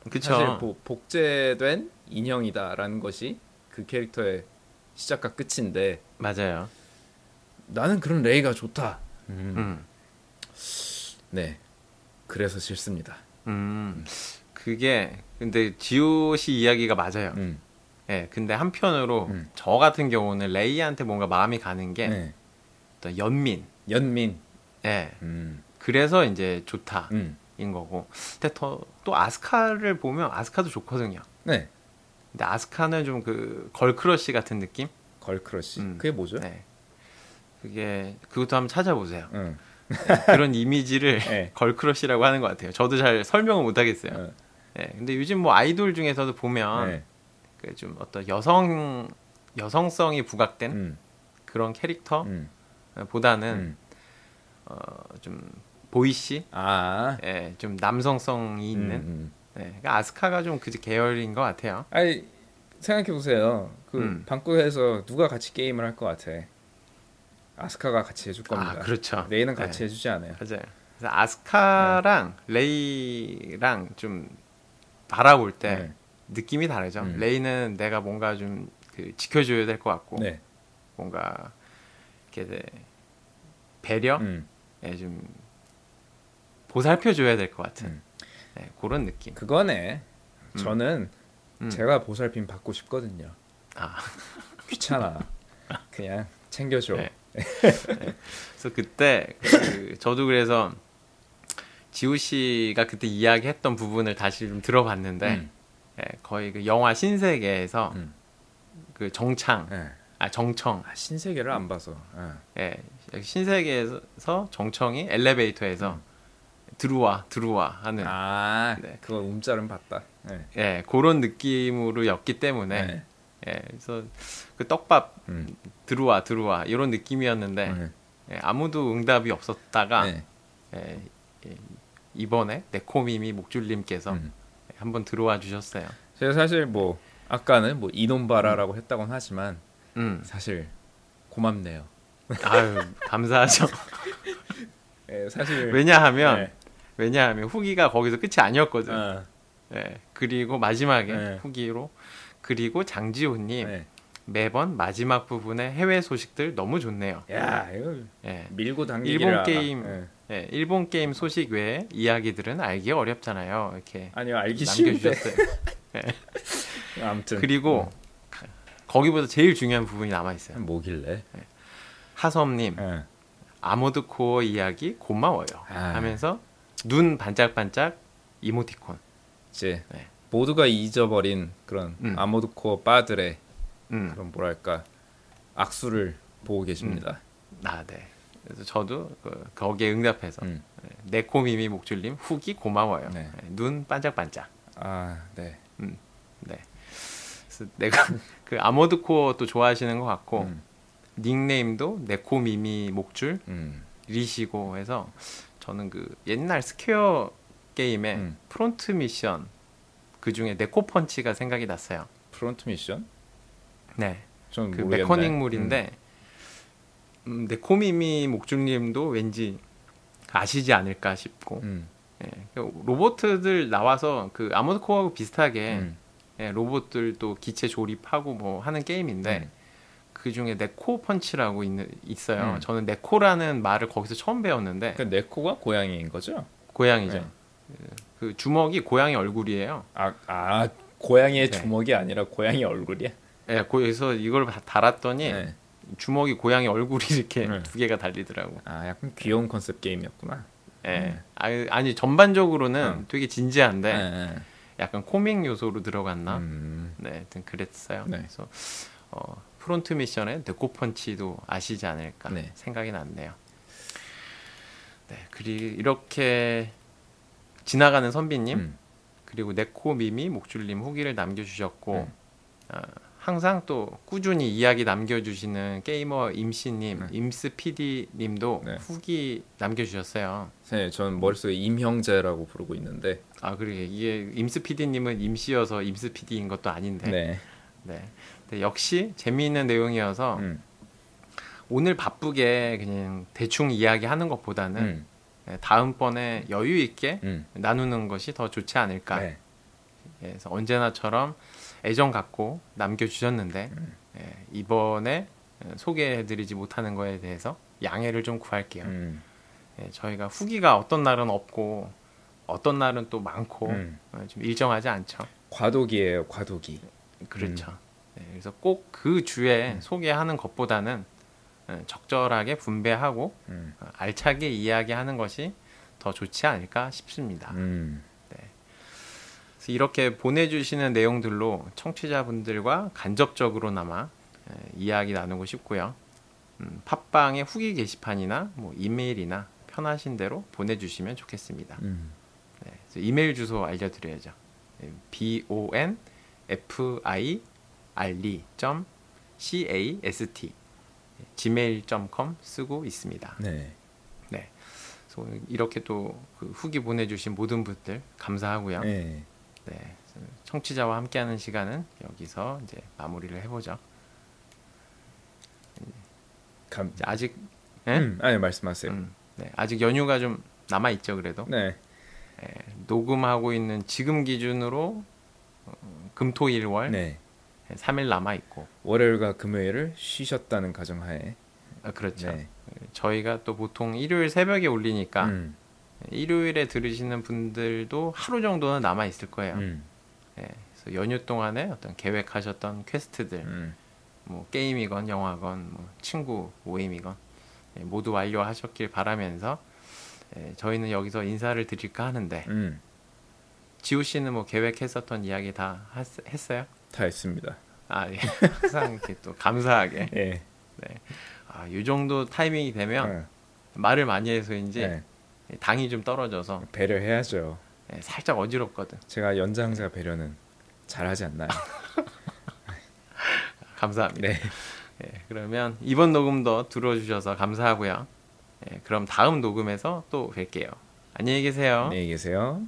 그쵸. 사실 보- 복제된 인형이다라는 것이 그 캐릭터의 시작과 끝인데 맞아요. 나는 그런 레이가 좋다. 음. 음. 네. 그래서 싫습니다. 음. 그게 근데 지오시 이야기가 맞아요. 음. 예. 근데 한편으로 음. 저 같은 경우는 레이한테 뭔가 마음이 가는 게 네. 어떤 연민. 연민. 예. 음. 그래서 이제 좋다인 음. 거고. 근데 더, 또 아스카를 보면 아스카도 좋거든요. 네. 근데 아스카는 좀 그 걸크러쉬 같은 느낌? 걸크러쉬. 음. 그게 뭐죠? 네. 그게 그것도 한번 찾아보세요. 응. 그런 이미지를 네. 걸크러쉬라고 하는 것 같아요. 저도 잘 설명을 못 하겠어요. 어. 예. 근데 요즘 뭐 아이돌 중에서도 보면 네. 그 좀 어떤 여성 여성성이 부각된 음. 그런 캐릭터보다는 음. 음. 어, 좀 보이시, 아. 예, 좀 남성성이 있는. 음, 음. 예, 그러니까 아스카가 좀 그 계열인 것 같아요. 아니 생각해 보세요. 그 음. 방구에서 누가 같이 게임을 할 것 같아? 아스카가 같이 해줄 겁니다. 아, 그렇죠. 레이는 같이 네. 해주지 않아요. 맞아요. 그래서 아스카랑 레이랑 좀 바라볼 때 네. 느낌이 다르죠. 음. 레이는 내가 뭔가 좀 그 지켜줘야 될 것 같고 네. 뭔가 이렇게 네, 배려, 음. 예, 좀 보살펴 줘야 될 것 같은 음. 네, 그런 느낌. 그거네. 저는 음. 제가 보살핌 받고 싶거든요. 아, 귀찮아. 그냥 챙겨줘. 네. 그래서 그때 그 저도 그래서 지우 씨가 그때 이야기했던 부분을 다시 좀 들어봤는데 음. 예, 거의 그 영화 신세계에서 음. 그 정창, 네. 아 정청, 아, 신세계를 안 봐서. 예. 예, 신세계에서 정청이 엘리베이터에서 들어와 들어와 하는 아, 네. 그거 움짤은 봤다. 네. 예, 그런 느낌으로였기 때문에 네. 예, 그래서 그 떡밥 음. 들어와 들어와 이런 느낌이었는데 네. 예, 아무도 응답이 없었다가 네. 예, 예, 이번에 네코미미 목줄님께서 음. 한번 들어와 주셨어요. 제가 사실 뭐 아까는 뭐 이놈 봐라라고 했다곤 하지만 음, 사실 고맙네요. 아유 감사하죠. 예, 사실 왜냐하면 네. 왜냐하면 후기가 거기서 끝이 아니었거든. 어, 예, 그리고 마지막에 네. 후기로 그리고 장지호님 네. 매번 마지막 부분에 해외 소식들 너무 좋네요. 야, 이거 예, 밀고 당기기 일본 게임. 예. 예, 일본 게임 소식 외에 이야기들은 알기 어렵잖아요. 이렇게 아니요, 알기. 남겨주셨어요. 아무튼 그리고 거기보다 제일 중요한 부분이 남아 있어요. 뭐길래? 하섬님 예. Armored Core 이야기 고마워요. 아. 하면서 눈 반짝반짝 이모티콘. 이제 네. 모두가 잊어버린 그런 음. Armored Core 빠들의 음, 그런 뭐랄까 악수를 보고 계십니다. 아 네. 그래서 저도 그, 거기에 응답해서 음. 네, 네코미미 목줄님 후기 고마워요. 네. 네, 눈 반짝반짝. 아, 네. 네. 그래서 내가 그 Armored Core 또 좋아하시는 것 같고 음. 닉네임도 네코미미 목줄 음. 리시고 해서 저는 그 옛날 스퀘어 게임의 음. Front Mission 그 중에 네코 펀치가 생각이 났어요. Front Mission? 네. 전 그 모르겠네. mechanic물인데 음, 네코미미 목줄님도 왠지 아시지 않을까 싶고 음. 예, 그 로봇들 나와서 그 아모드 코어하고 비슷하게 음. 예, 로봇들도 기체 조립하고 뭐 하는 게임인데 음. 그 중에 네코 펀치라고 있는, 있어요. 음. 저는 ネコ라는 말을 거기서 처음 배웠는데 그 ネコ가 고양이인 거죠? 고양이죠. 네. 그 주먹이 고양이 얼굴이에요. 아, 아 고양이의 네. 주먹이 아니라 고양이 얼굴이야? 예, 그래서 이걸 다- 달았더니 네. 주먹이 고양이 얼굴이 이렇게 네. 두 개가 달리더라고. 아, 약간 귀여운 컨셉 게임이었구나. 예. 아니, 아니 전반적으로는 음. 되게 진지한데 네. 약간 코믹 요소로 들어갔나? 음. 네, 하여튼 그랬어요. 네. 그래서 어, Front Mission의 네코 펀치도 아시지 않을까 네. 생각이 났네요. 네, 그리고 이렇게 지나가는 선비님 음. 그리고 네코 미미 목줄님 후기를 남겨주셨고 음. 아, 항상 또 꾸준히 이야기 남겨주시는 게이머 임씨님, 네. 임스 PD님도 네. 후기 남겨주셨어요. 네, 전 머릿속에 임형제라고 부르고 있는데. 아 그러게 이게 임스 PD님은 임씨여서 임스 PD인 것도 아닌데. 네. 네. 근데 역시 재미있는 내용이어서 음. 오늘 바쁘게 그냥 대충 이야기하는 것보다는 음. 네, 다음번에 여유 있게 음. 나누는 것이 더 좋지 않을까. 네. 예, 그래서 언제나처럼 애정 갖고 남겨주셨는데 음. 예, 이번에 소개해드리지 못하는 거에 대해서 양해를 좀 구할게요. 음. 예, 저희가 후기가 어떤 날은 없고 어떤 날은 또 많고 음. 어, 좀 일정하지 않죠. 과도기예요, 과도기. 그렇죠. 예, 그래서 꼭 그 주에 음. 소개하는 것보다는 예, 적절하게 분배하고 음. 어, 알차게 이야기하는 것이 더 좋지 않을까 싶습니다. 음. 그래서 이렇게 보내주시는 내용들로 청취자분들과 간접적으로나마 에, 이야기 나누고 싶고요. 음, 팟빵의 후기 게시판이나 뭐 이메일이나 편하신 대로 보내주시면 좋겠습니다. 음. 네, 이메일 주소 알려드려야죠. 예, b o n f i r e c a s t gmail.com 쓰고 있습니다. 네. 오늘 이렇게 또 그 후기 보내주신 모든 분들 감사하고요. 네. 네, 청취자와 함께하는 시간은 여기서 이제 마무리를 해보죠. 감. 아직 예? 음. 아니 말씀하세요. 음, 네, 아직 연휴가 좀 남아 있죠. 그래도 네. 예, 녹음하고 있는 지금 기준으로 어, 금토일월 네. 3일 남아 있고 월요일과 금요일을 쉬셨다는 가정하에. 아, 그렇죠. 네. 저희가 또 보통 일요일 새벽에 올리니까 음. 일요일에 들으시는 분들도 하루 정도는 남아 있을 거예요. 음. 예, 그래서 연휴 동안에 어떤 계획하셨던 퀘스트들 음. 뭐 게임이건 영화건 뭐 친구 모임이건 예, 모두 완료하셨길 바라면서 예, 저희는 여기서 인사를 드릴까 하는데 음. 지우 씨는 뭐 계획했었던 이야기 다 했, 했어요? 다 했습니다. 아 예. 항상 이렇게 또 감사하게 예. 아, 이 정도 타이밍이 되면 어. 말을 많이 해서인지 네. 당이 좀 떨어져서 배려해야죠. 예, 살짝 어지럽거든. 제가 연장자 배려는 잘하지 않나요? 감사합니다. 네. 예, 그러면 이번 녹음도 들어주셔서 감사하고요. 예, 그럼 다음 녹음에서 또 뵐게요. 안녕히 계세요. 안녕히 계세요.